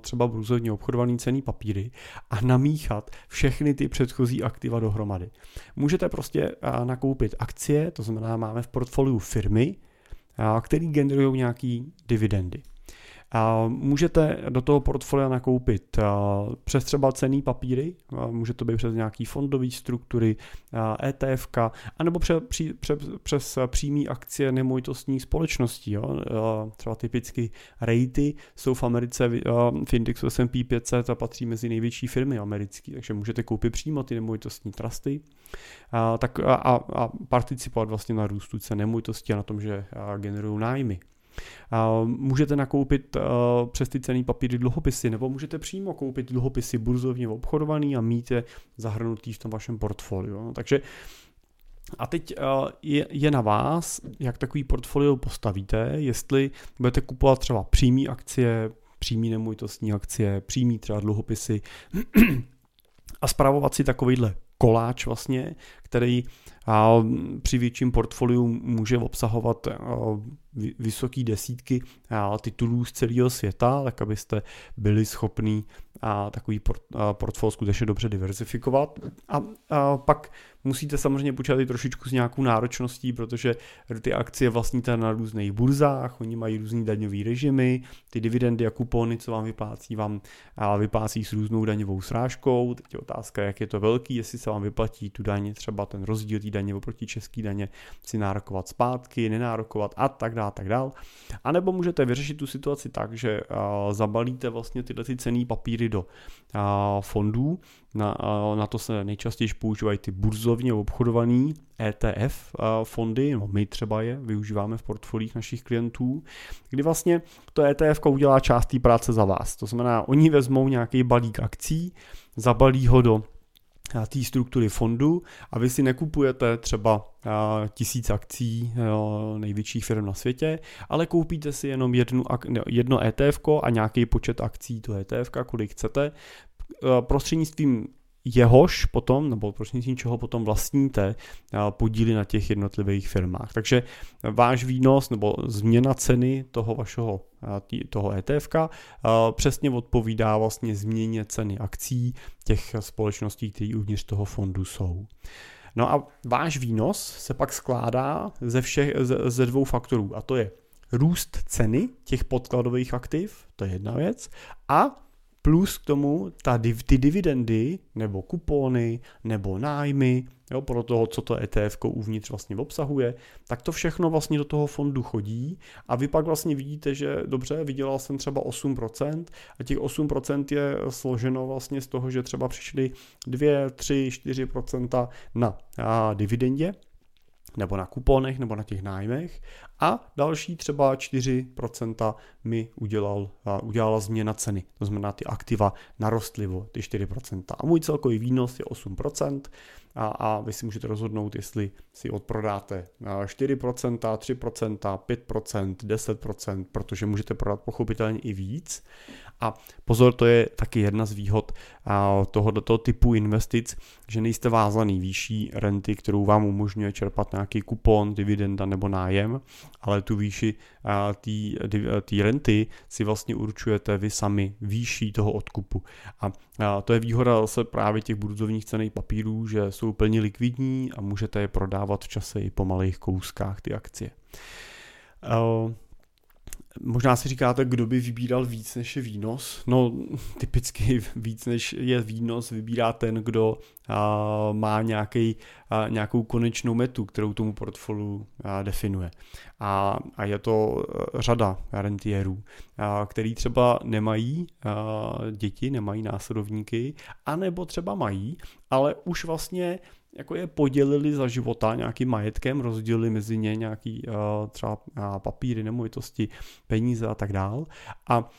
třeba burzovně obchodovaný cený papíry a namíchat všechny ty předchozí aktiva dohromady. Můžete prostě nakoupit akcie, to znamená máme v portfoliu firmy, který generují nějaké dividendy. Můžete do toho portfolia nakoupit přes třeba cený papíry, může to být přes nějaký fondové struktury, ETF, anebo přes, přes, přes přímý akcie nemovitostních společností. Jo. Třeba typicky rejty jsou v Americe v indexu S&P 500 a patří mezi největší firmy americké, takže můžete koupit přímo ty nemovitostní trusty tak a, a participovat vlastně na růstu cen nemovitosti a na tom, že generují nájmy. Můžete nakoupit přes ty cený papíry dluhopisy, nebo můžete přímo koupit dluhopisy burzovně obchodovaný a mít je zahrnutý v tom vašem portfoliu. No, takže a teď je, je na vás, jak takový portfolio postavíte, jestli budete kupovat třeba přímý akcie, přímý nemovitostní akcie, přímý třeba dluhopisy a spravovat si takovýhle koláč vlastně, který a při větším portfoliu může obsahovat vysoké desítky titulů z celého světa, tak abyste byli schopní takový portfolio skutečně dobře diversifikovat. A, a pak musíte samozřejmě počítat i trošičku s nějakou náročností, protože ty akcie vlastníte na různých burzách, oni mají různý daňový režimy, ty dividendy a kupony, co vám vyplácí, vám vyplácí s různou daňovou srážkou. Teď je otázka, jak je to velký, jestli se vám vyplatí tu daně, třeba ten rozdíl té daně oproti české daně si nárokovat zpátky, nenárokovat a tak dále, tak dále. A nebo můžete vyřešit tu situaci tak, že zabalíte vlastně tyhle ty cený papíry do fondů, na, na to se nejčastěji používají ty burzovně obchodované ETF fondy, no my třeba je využíváme v portfolích našich klientů, kdy vlastně to ETF udělá část té práce za vás. To znamená, oni vezmou nějaký balík akcí, zabalí ho do té struktury fondu a vy si nekupujete třeba tisíc akcí největších firm na světě, ale koupíte si jenom jednu, jedno ETF a nějaký počet akcí to ETF, kolik chcete, prostřednictvím jehož potom, nebo prostřednictvím čeho potom vlastníte podíly na těch jednotlivých firmách. Takže váš výnos nebo změna ceny toho vašeho toho ETF přesně odpovídá vlastně změně ceny akcí těch společností, které uvnitř toho fondu jsou. No a váš výnos se pak skládá ze, všech, ze dvou faktorů a to je růst ceny těch podkladových aktiv, to je jedna věc, a plus k tomu ta, ty dividendy, nebo kupony, nebo nájmy, jo, podle toho, co to ETF uvnitř vlastně obsahuje, tak to všechno vlastně do toho fondu chodí. A vy pak vlastně vidíte, že dobře, vydělal jsem třeba 8% a těch 8% je složeno vlastně z toho, že třeba přišly 2, 3, 4% na dividendě, nebo na kuponech, nebo na těch nájmech a další třeba 4% mi udělal, udělala změna ceny. To znamená, ty aktiva narostly o ty 4%. A můj celkový výnos je 8% a, a vy si můžete rozhodnout, jestli si odprodáte 4%, 3%, 5%, 10%, protože můžete prodat pochopitelně i víc. A pozor, to je taky jedna z výhod tohoto typu investic, že nejste vázaný výší renty, kterou vám umožňuje čerpat nějaký kupon, dividenda nebo nájem, ale tu výši té renty si vlastně určujete vy sami výší toho odkupu. A to je výhoda zase právě těch burzovních cených papírů, že jsou plně likvidní a můžete je prodávat v čase i po malých kouskách ty akcie. Možná si říkáte, kdo by vybíral víc než je výnos. No, typicky víc než je výnos vybírá ten, kdo má nějaký, nějakou konečnou metu, kterou tomu portfoliu definuje. A, a je to řada rentierů, a, který třeba nemají děti, nemají následovníky, anebo třeba mají, ale už vlastně jako je podělili za života nějakým majetkem, rozdělili mezi ně nějaký uh, třeba uh, papíry, nemovitosti, peníze a tak dál. A,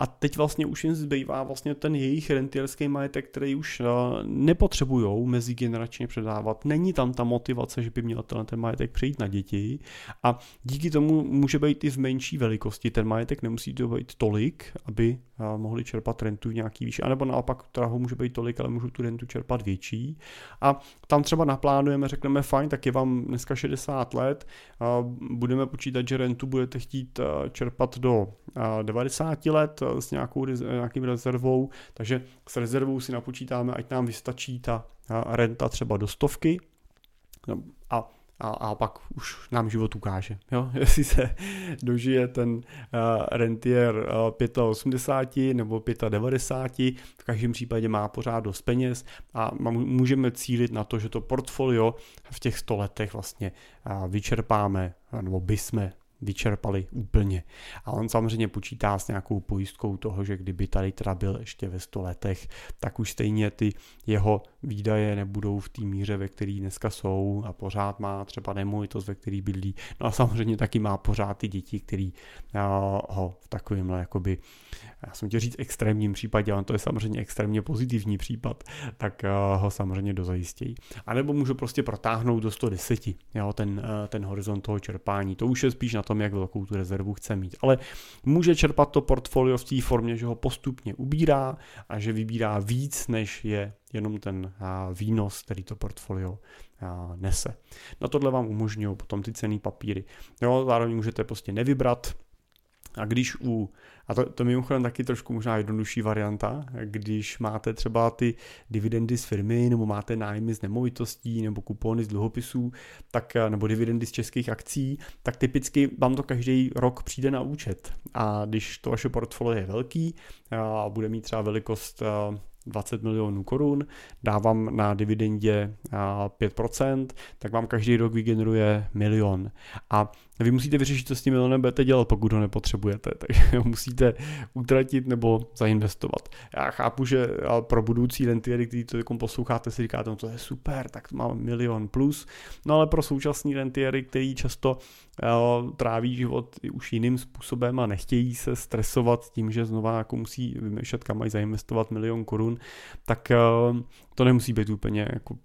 a teď vlastně už jim zbývá vlastně ten jejich rentierský majetek, který už uh, nepotřebují mezigeneračně předávat. Není tam ta motivace, že by měl ten, ten majetek přejít na děti a díky tomu může být i v menší velikosti. Ten majetek nemusí to být tolik, aby uh, mohli čerpat rentu v nějaký výši, anebo naopak teda ho může být tolik, ale můžu tu rentu čerpat větší. A tam třeba naplánujeme, řekneme fajn, tak je vám dneska 60 let, budeme počítat, že rentu budete chtít čerpat do 90 let s nějakou, nějakým rezervou, takže s rezervou si napočítáme, ať nám vystačí ta renta třeba do stovky, no, a a, a pak už nám život ukáže. Jo? Jestli se dožije ten uh, rentier uh, 85 nebo 95, v každém případě má pořád dost peněz a můžeme cílit na to, že to portfolio v těch 100 letech vlastně vyčerpáme, nebo jsme vyčerpali úplně. A on samozřejmě počítá s nějakou pojistkou toho, že kdyby tady teda byl ještě ve 100 letech, tak už stejně ty jeho výdaje nebudou v té míře, ve které dneska jsou a pořád má třeba nemovitost, ve který bydlí. No a samozřejmě taky má pořád ty děti, který ho v takovémhle jakoby, já jsem chtěl říct extrémním případě, ale to je samozřejmě extrémně pozitivní případ, tak ho samozřejmě dozajistějí. A nebo můžu prostě protáhnout do 110, jo, ten, ten horizont toho čerpání. To už je spíš na tom, jak velkou tu rezervu chce mít. Ale může čerpat to portfolio v té formě, že ho postupně ubírá a že vybírá víc, než je jenom ten výnos, který to portfolio nese. Na tohle vám umožňují potom ty cený papíry. Jo, zároveň můžete prostě nevybrat, a když u, a to, to mimochodem taky trošku možná jednodušší varianta, když máte třeba ty dividendy z firmy, nebo máte nájmy z nemovitostí, nebo kupony z dluhopisů, tak, nebo dividendy z českých akcí, tak typicky vám to každý rok přijde na účet. A když to vaše portfolio je velký a bude mít třeba velikost 20 milionů korun, dávám na dividendě 5%, tak vám každý rok vygeneruje milion. A vy musíte vyřešit, co s tím milionem budete dělat, pokud ho nepotřebujete, takže ho musíte utratit nebo zainvestovat. Já chápu, že pro budoucí rentiery, který to jako posloucháte, si říkáte, no to je super, tak to mám milion plus, no ale pro současní rentiery, který často uh, tráví život už jiným způsobem a nechtějí se stresovat tím, že znova jako musí vymýšlet, kam mají zainvestovat milion korun, tak uh, to nemusí být úplně jako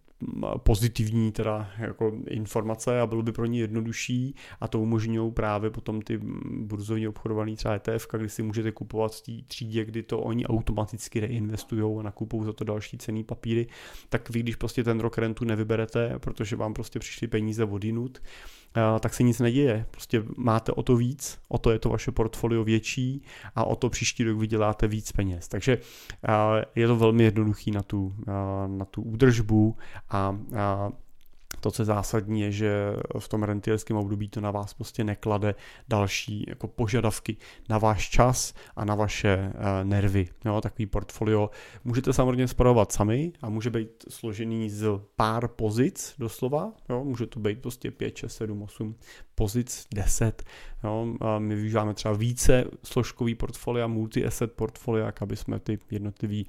pozitivní teda jako informace a bylo by pro ně jednodušší a to umožňují právě potom ty burzovně obchodovaný třeba ETF, kdy si můžete kupovat v té třídě, kdy to oni automaticky reinvestují a nakupují za to další cený papíry, tak vy když prostě ten rok rentu nevyberete, protože vám prostě přišly peníze odinut, tak se nic neděje. Prostě máte o to víc, o to je to vaše portfolio větší a o to příští rok vyděláte víc peněz. Takže je to velmi jednoduchý na tu, na tu údržbu a to, co je zásadní, je, že v tom rentierském období to na vás prostě neklade další jako požadavky na váš čas a na vaše uh, nervy. Jo, takový portfolio můžete samozřejmě spravovat sami a může být složený z pár pozic doslova. Jo, může to být prostě 5, 6, 7, 8 pozic, 10. Jo, my využíváme třeba více složkový portfolia, multi-asset portfolia, aby jsme ty jednotlivý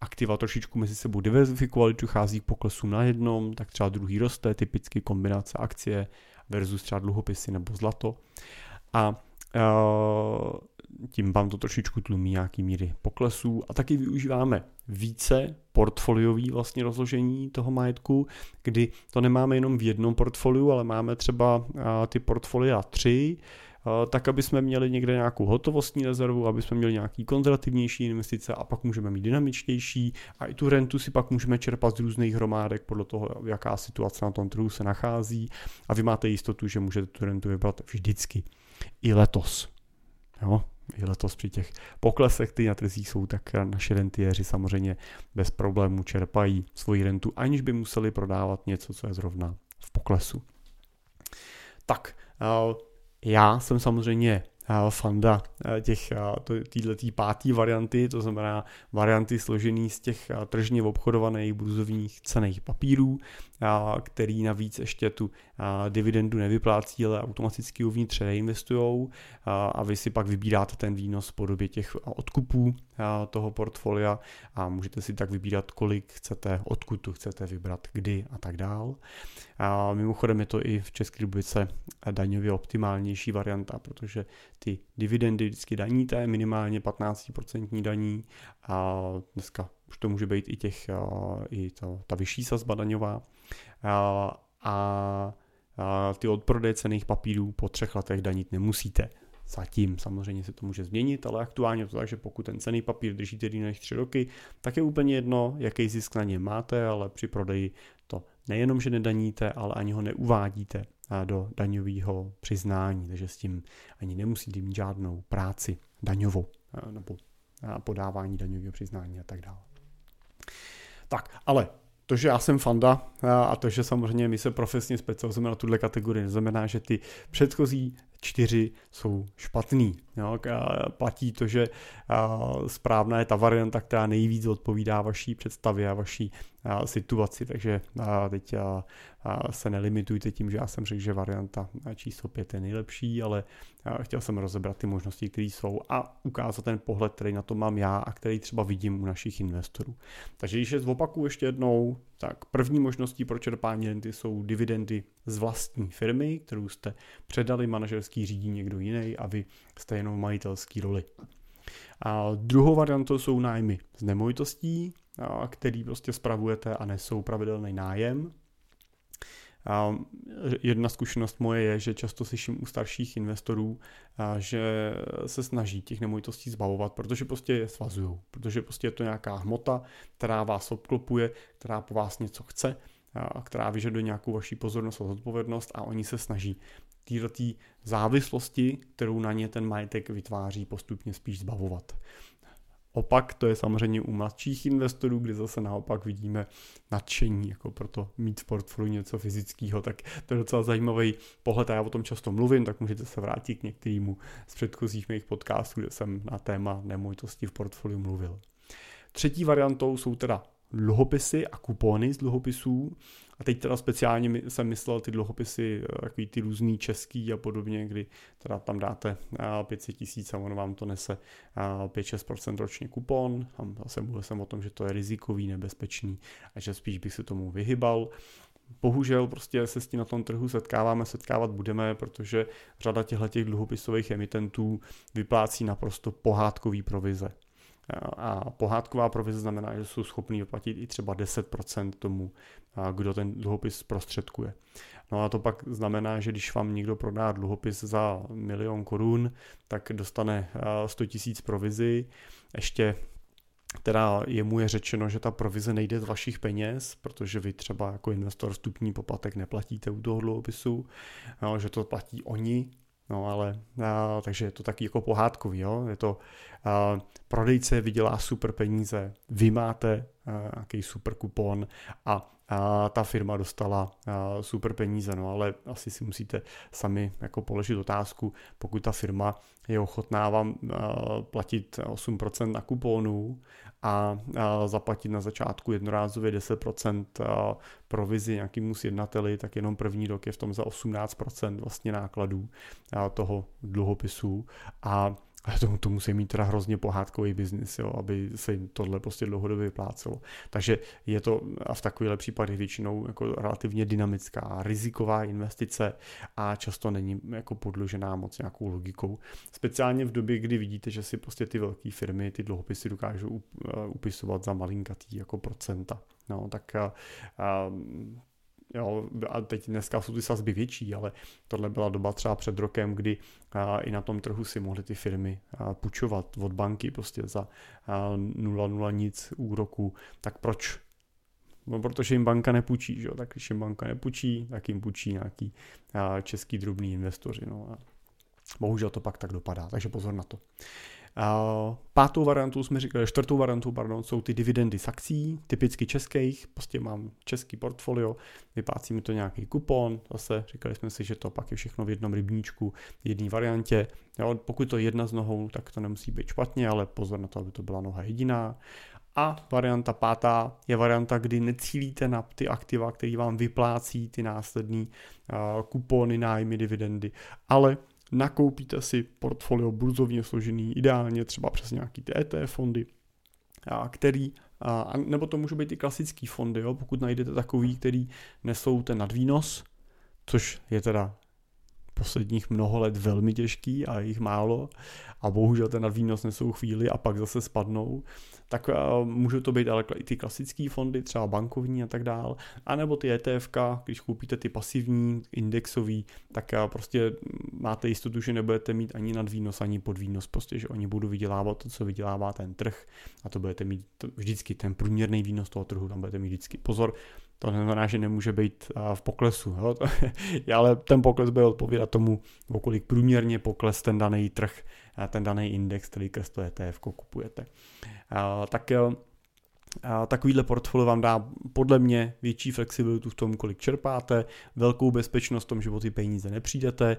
aktiva trošičku mezi sebou diverzifikovali, dochází k poklesům na jednom, tak třeba druhý roste, typicky kombinace akcie versus třeba dluhopisy nebo zlato. A uh, tím vám to trošičku tlumí nějaký míry poklesů a taky využíváme více portfoliový vlastně rozložení toho majetku, kdy to nemáme jenom v jednom portfoliu, ale máme třeba uh, ty portfolia tři, tak aby jsme měli někde nějakou hotovostní rezervu, aby jsme měli nějaký konzervativnější investice a pak můžeme mít dynamičtější a i tu rentu si pak můžeme čerpat z různých hromádek podle toho, jaká situace na tom trhu se nachází a vy máte jistotu, že můžete tu rentu vybrat vždycky. I letos. Jo? I letos při těch poklesech, ty na trzích jsou, tak naši rentiéři samozřejmě bez problémů čerpají svoji rentu, aniž by museli prodávat něco, co je zrovna v poklesu. Tak, eh, já jsem samozřejmě eh, fanda eh, těch eh, této pátý varianty, to znamená varianty složený z těch tržně obchodovaných burzovních cených papírů, který navíc ještě tu dividendu nevyplácí, ale automaticky uvnitř reinvestují a vy si pak vybíráte ten výnos v podobě těch odkupů toho portfolia a můžete si tak vybírat, kolik chcete, odkud tu chcete vybrat, kdy a tak dál. A mimochodem je to i v České republice daňově optimálnější varianta, protože ty dividendy vždycky daníte, minimálně 15% daní a dneska už to může být i těch, i to, ta vyšší sazba daňová a, a ty odprodeje cených papírů po třech letech danit nemusíte. Zatím samozřejmě se to může změnit, ale aktuálně to tak, že pokud ten cený papír držíte déle než tři roky, tak je úplně jedno, jaký zisk na ně máte, ale při prodeji to nejenom, že nedaníte, ale ani ho neuvádíte do daňového přiznání, takže s tím ani nemusíte mít žádnou práci daňovou nebo podávání daňového přiznání a tak dále. Tak, ale to, že já jsem fanda a to, že samozřejmě my se profesně specializujeme na tuhle kategorii, neznamená, že ty předchozí čtyři jsou špatný. Jo? Platí to, že správná je ta varianta, která nejvíc odpovídá vaší představě a vaší situaci, takže teď se nelimitujte tím, že já jsem řekl, že varianta číslo 5 je nejlepší, ale chtěl jsem rozebrat ty možnosti, které jsou a ukázat ten pohled, který na to mám já a který třeba vidím u našich investorů. Takže když je zopakuju ještě jednou, tak první možností pro čerpání renty jsou dividendy z vlastní firmy, kterou jste předali, manažerský řídí někdo jiný a vy jste jenom majitelský roli. A druhou variantou jsou nájmy z nemovitostí, který prostě spravujete a nesou pravidelný nájem. A jedna zkušenost moje je, že často slyším u starších investorů, že se snaží těch nemovitostí zbavovat, protože prostě je svazují, protože prostě je to nějaká hmota, která vás obklopuje, která po vás něco chce, která vyžaduje nějakou vaší pozornost a zodpovědnost a oni se snaží této závislosti, kterou na ně ten majetek vytváří, postupně spíš zbavovat. Opak to je samozřejmě u mladších investorů, kde zase naopak vidíme nadšení, jako proto mít v portfoliu něco fyzického, tak to je docela zajímavý pohled a já o tom často mluvím, tak můžete se vrátit k některému z předchozích mých podcastů, kde jsem na téma nemovitosti v portfoliu mluvil. Třetí variantou jsou teda dluhopisy a kupony z dluhopisů. A teď teda speciálně jsem myslel ty dluhopisy, takový ty různý český a podobně, kdy teda tam dáte 500 tisíc a ono vám to nese 5-6% ročně kupon. A zase mluvil jsem o tom, že to je rizikový, nebezpečný a že spíš bych se tomu vyhybal bohužel prostě se s tím na tom trhu setkáváme, setkávat budeme, protože řada těchto těch dluhopisových emitentů vyplácí naprosto pohádkový provize. A pohádková provize znamená, že jsou schopní vyplatit i třeba 10% tomu, kdo ten dluhopis zprostředkuje. No a to pak znamená, že když vám někdo prodá dluhopis za milion korun, tak dostane 100 tisíc provizi, ještě teda jemu je řečeno, že ta provize nejde z vašich peněz, protože vy třeba jako investor vstupní poplatek neplatíte u toho dluhopisu, že to platí oni, No ale, a, takže je to taky jako pohádkový, jo? je to a, prodejce vydělá super peníze, vy máte nějaký super kupon a, a ta firma dostala super peníze, no ale asi si musíte sami jako položit otázku, pokud ta firma je ochotná vám platit 8% na kuponu a, a zaplatit na začátku jednorázově 10% provizi nějakému sjednateli, tak jenom první rok je v tom za 18% vlastně nákladů toho dluhopisu. A ale to, to musí mít teda hrozně pohádkový biznis, jo, aby se jim tohle prostě dlouhodobě vyplácelo. Takže je to a v takovýchhle případech většinou jako relativně dynamická, riziková investice a často není jako podložená moc nějakou logikou. Speciálně v době, kdy vidíte, že si prostě ty velké firmy ty dluhopisy dokážou upisovat za malinkatý jako procenta. No, tak a, a Jo, a teď dneska jsou ty sazby větší, ale tohle byla doba třeba před rokem, kdy a, i na tom trhu si mohly ty firmy a, půjčovat od banky prostě za 0,0 nic úroku. Tak proč? No, protože jim banka nepůjčí, že? tak když jim banka nepůjčí, tak jim půjčí nějaký a, český drobný investoři. No. A bohužel to pak tak dopadá, takže pozor na to. Pátou variantu jsme říkali, čtvrtou variantu, pardon, jsou ty dividendy z akcí, typicky českých, prostě mám český portfolio, vyplácí mi to nějaký kupon, zase říkali jsme si, že to pak je všechno v jednom rybníčku, jedné variantě. Jo, pokud to je jedna z nohou, tak to nemusí být špatně, ale pozor na to, aby to byla noha jediná. A varianta pátá je varianta, kdy necílíte na ty aktiva, které vám vyplácí ty následné uh, kupony, nájmy, dividendy, ale nakoupíte si portfolio burzovně složený, ideálně třeba přes nějaký ty ETF fondy, a který, a, nebo to můžou být i klasický fondy, jo, pokud najdete takový, který nesou ten nadvýnos, což je teda posledních mnoho let velmi těžký a jich málo. A bohužel ten nadvýnos nesou chvíli a pak zase spadnou, tak uh, můžou to být ale i ty klasické fondy, třeba bankovní a tak dál, anebo ty ETF, když koupíte ty pasivní, indexový, tak uh, prostě máte jistotu, že nebudete mít ani nadvýnos, ani podvýnos, prostě, že oni budou vydělávat to, co vydělává ten trh. A to budete mít vždycky ten průměrný výnos toho trhu, tam budete mít vždycky pozor, to neznamená, že nemůže být v poklesu, jo? ale ten pokles bude odpovídat tomu, o kolik průměrně pokles ten daný trh, ten daný index, který to ETF kupujete. Tak Takovýhle portfolio vám dá podle mě větší flexibilitu v tom, kolik čerpáte, velkou bezpečnost v tom, že o ty peníze nepřijdete,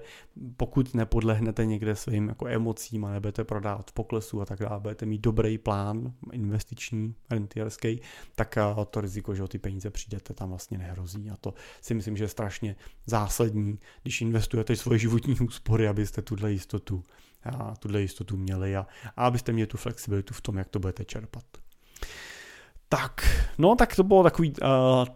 pokud nepodlehnete někde svým jako emocím a nebudete prodávat v poklesu a tak dále, budete mít dobrý plán investiční, rentierský, tak to riziko, že o ty peníze přijdete, tam vlastně nehrozí a to si myslím, že je strašně zásadní, když investujete svoje životní úspory, abyste tuhle jistotu, a tuhle jistotu měli a, a abyste měli tu flexibilitu v tom, jak to budete čerpat. Tak, no tak to bylo takový uh,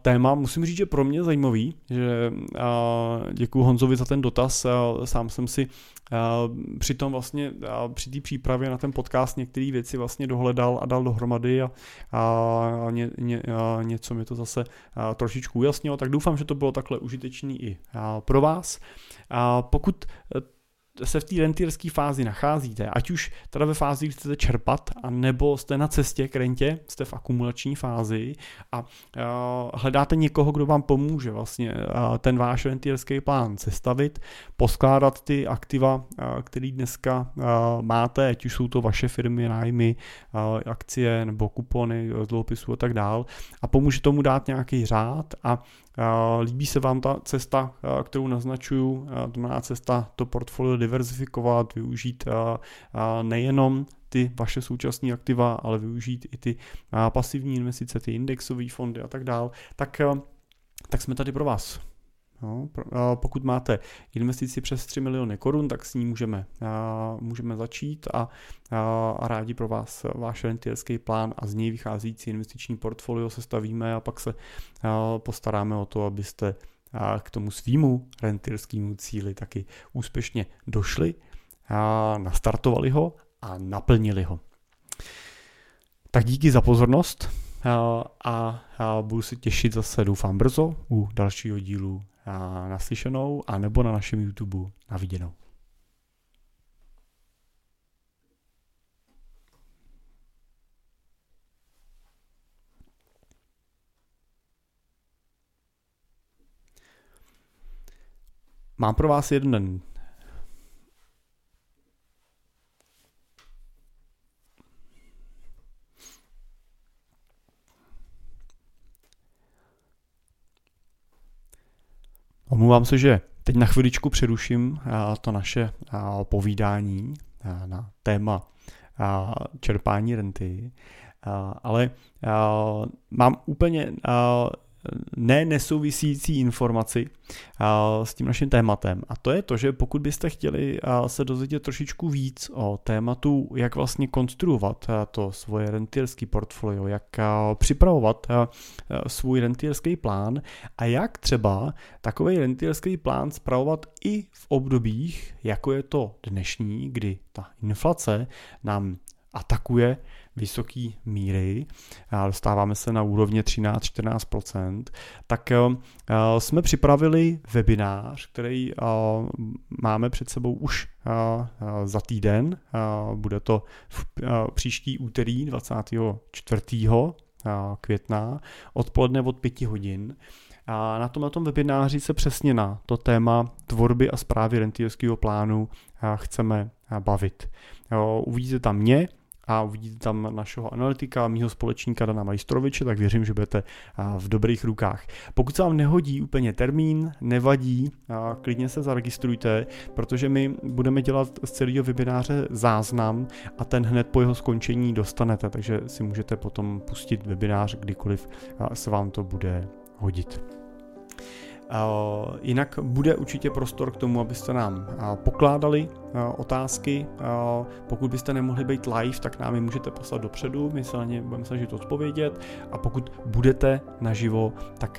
téma, musím říct, že pro mě zajímavý, že uh, děkuji Honzovi za ten dotaz, uh, sám jsem si uh, při tom vlastně, uh, při té přípravě na ten podcast některé věci vlastně dohledal a dal dohromady a, a ně, ně, a něco mi to zase uh, trošičku ujasnilo, tak doufám, že to bylo takhle užitečný i uh, pro vás. Uh, pokud se v té rentierské fázi nacházíte, ať už teda ve fázi, kdy chcete čerpat, a nebo jste na cestě k rentě, jste v akumulační fázi a uh, hledáte někoho, kdo vám pomůže vlastně uh, ten váš rentierský plán sestavit, poskládat ty aktiva, uh, který dneska uh, máte, ať už jsou to vaše firmy, nájmy, uh, akcie nebo kupony z dluhopisů a tak dál a pomůže tomu dát nějaký řád a Líbí se vám ta cesta, kterou naznačuju, to má cesta to portfolio diverzifikovat, využít nejenom ty vaše současné aktiva, ale využít i ty pasivní investice, ty indexové fondy a tak dále, tak tak jsme tady pro vás. No, pokud máte investici přes 3 miliony korun, tak s ní můžeme, můžeme začít a, a rádi pro vás váš rentierský plán a z něj vycházící investiční portfolio sestavíme a pak se postaráme o to, abyste k tomu svýmu rentierskému cíli taky úspěšně došli, a nastartovali ho a naplnili ho. Tak díky za pozornost a budu se těšit zase doufám brzo u dalšího dílu naslyšenou a nebo na našem YouTube na viděnou. Mám pro vás jeden Omlouvám se, že teď na chviličku přeruším to naše povídání na téma čerpání renty, ale mám úplně ne nesouvisící informaci s tím naším tématem. A to je to, že pokud byste chtěli se dozvědět trošičku víc o tématu, jak vlastně konstruovat to svoje rentierský portfolio, jak připravovat svůj rentierský plán a jak třeba takový rentierský plán spravovat i v obdobích, jako je to dnešní, kdy ta inflace nám atakuje vysoké míry, dostáváme se na úrovně 13-14%, tak eh, jsme připravili webinář, který eh, máme před sebou už eh, za týden. Bude to v příští úterý 24. května odpoledne od 5 hodin. A na tom, na tom webináři se přesně na to téma tvorby a zprávy rentierského plánu chceme bavit. Uvidíte tam mě, a uvidíte tam našeho analytika, mýho společníka Dana Majstroviče, tak věřím, že budete v dobrých rukách. Pokud se vám nehodí úplně termín, nevadí, klidně se zaregistrujte, protože my budeme dělat z celého webináře záznam a ten hned po jeho skončení dostanete, takže si můžete potom pustit webinář kdykoliv se vám to bude hodit. Jinak bude určitě prostor k tomu, abyste nám pokládali otázky. Pokud byste nemohli být live, tak nám je můžete poslat dopředu, my se na ně budeme snažit odpovědět a pokud budete naživo, tak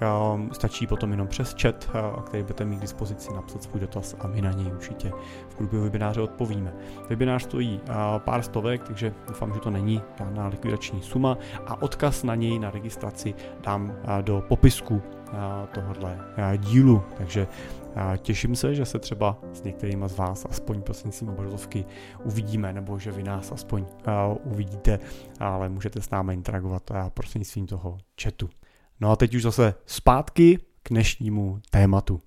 stačí potom jenom přes chat, který budete mít k dispozici, napsat svůj dotaz a my na něj určitě v průběhu webináře odpovíme. Webinář stojí pár stovek, takže doufám, že to není žádná likvidační suma a odkaz na něj, na registraci dám do popisku tohohle dílu. Takže těším se, že se třeba s některými z vás aspoň prostřednictvím obrazovky uvidíme, nebo že vy nás aspoň uvidíte, ale můžete s námi interagovat prostřednictvím toho chatu. No a teď už zase zpátky k dnešnímu tématu.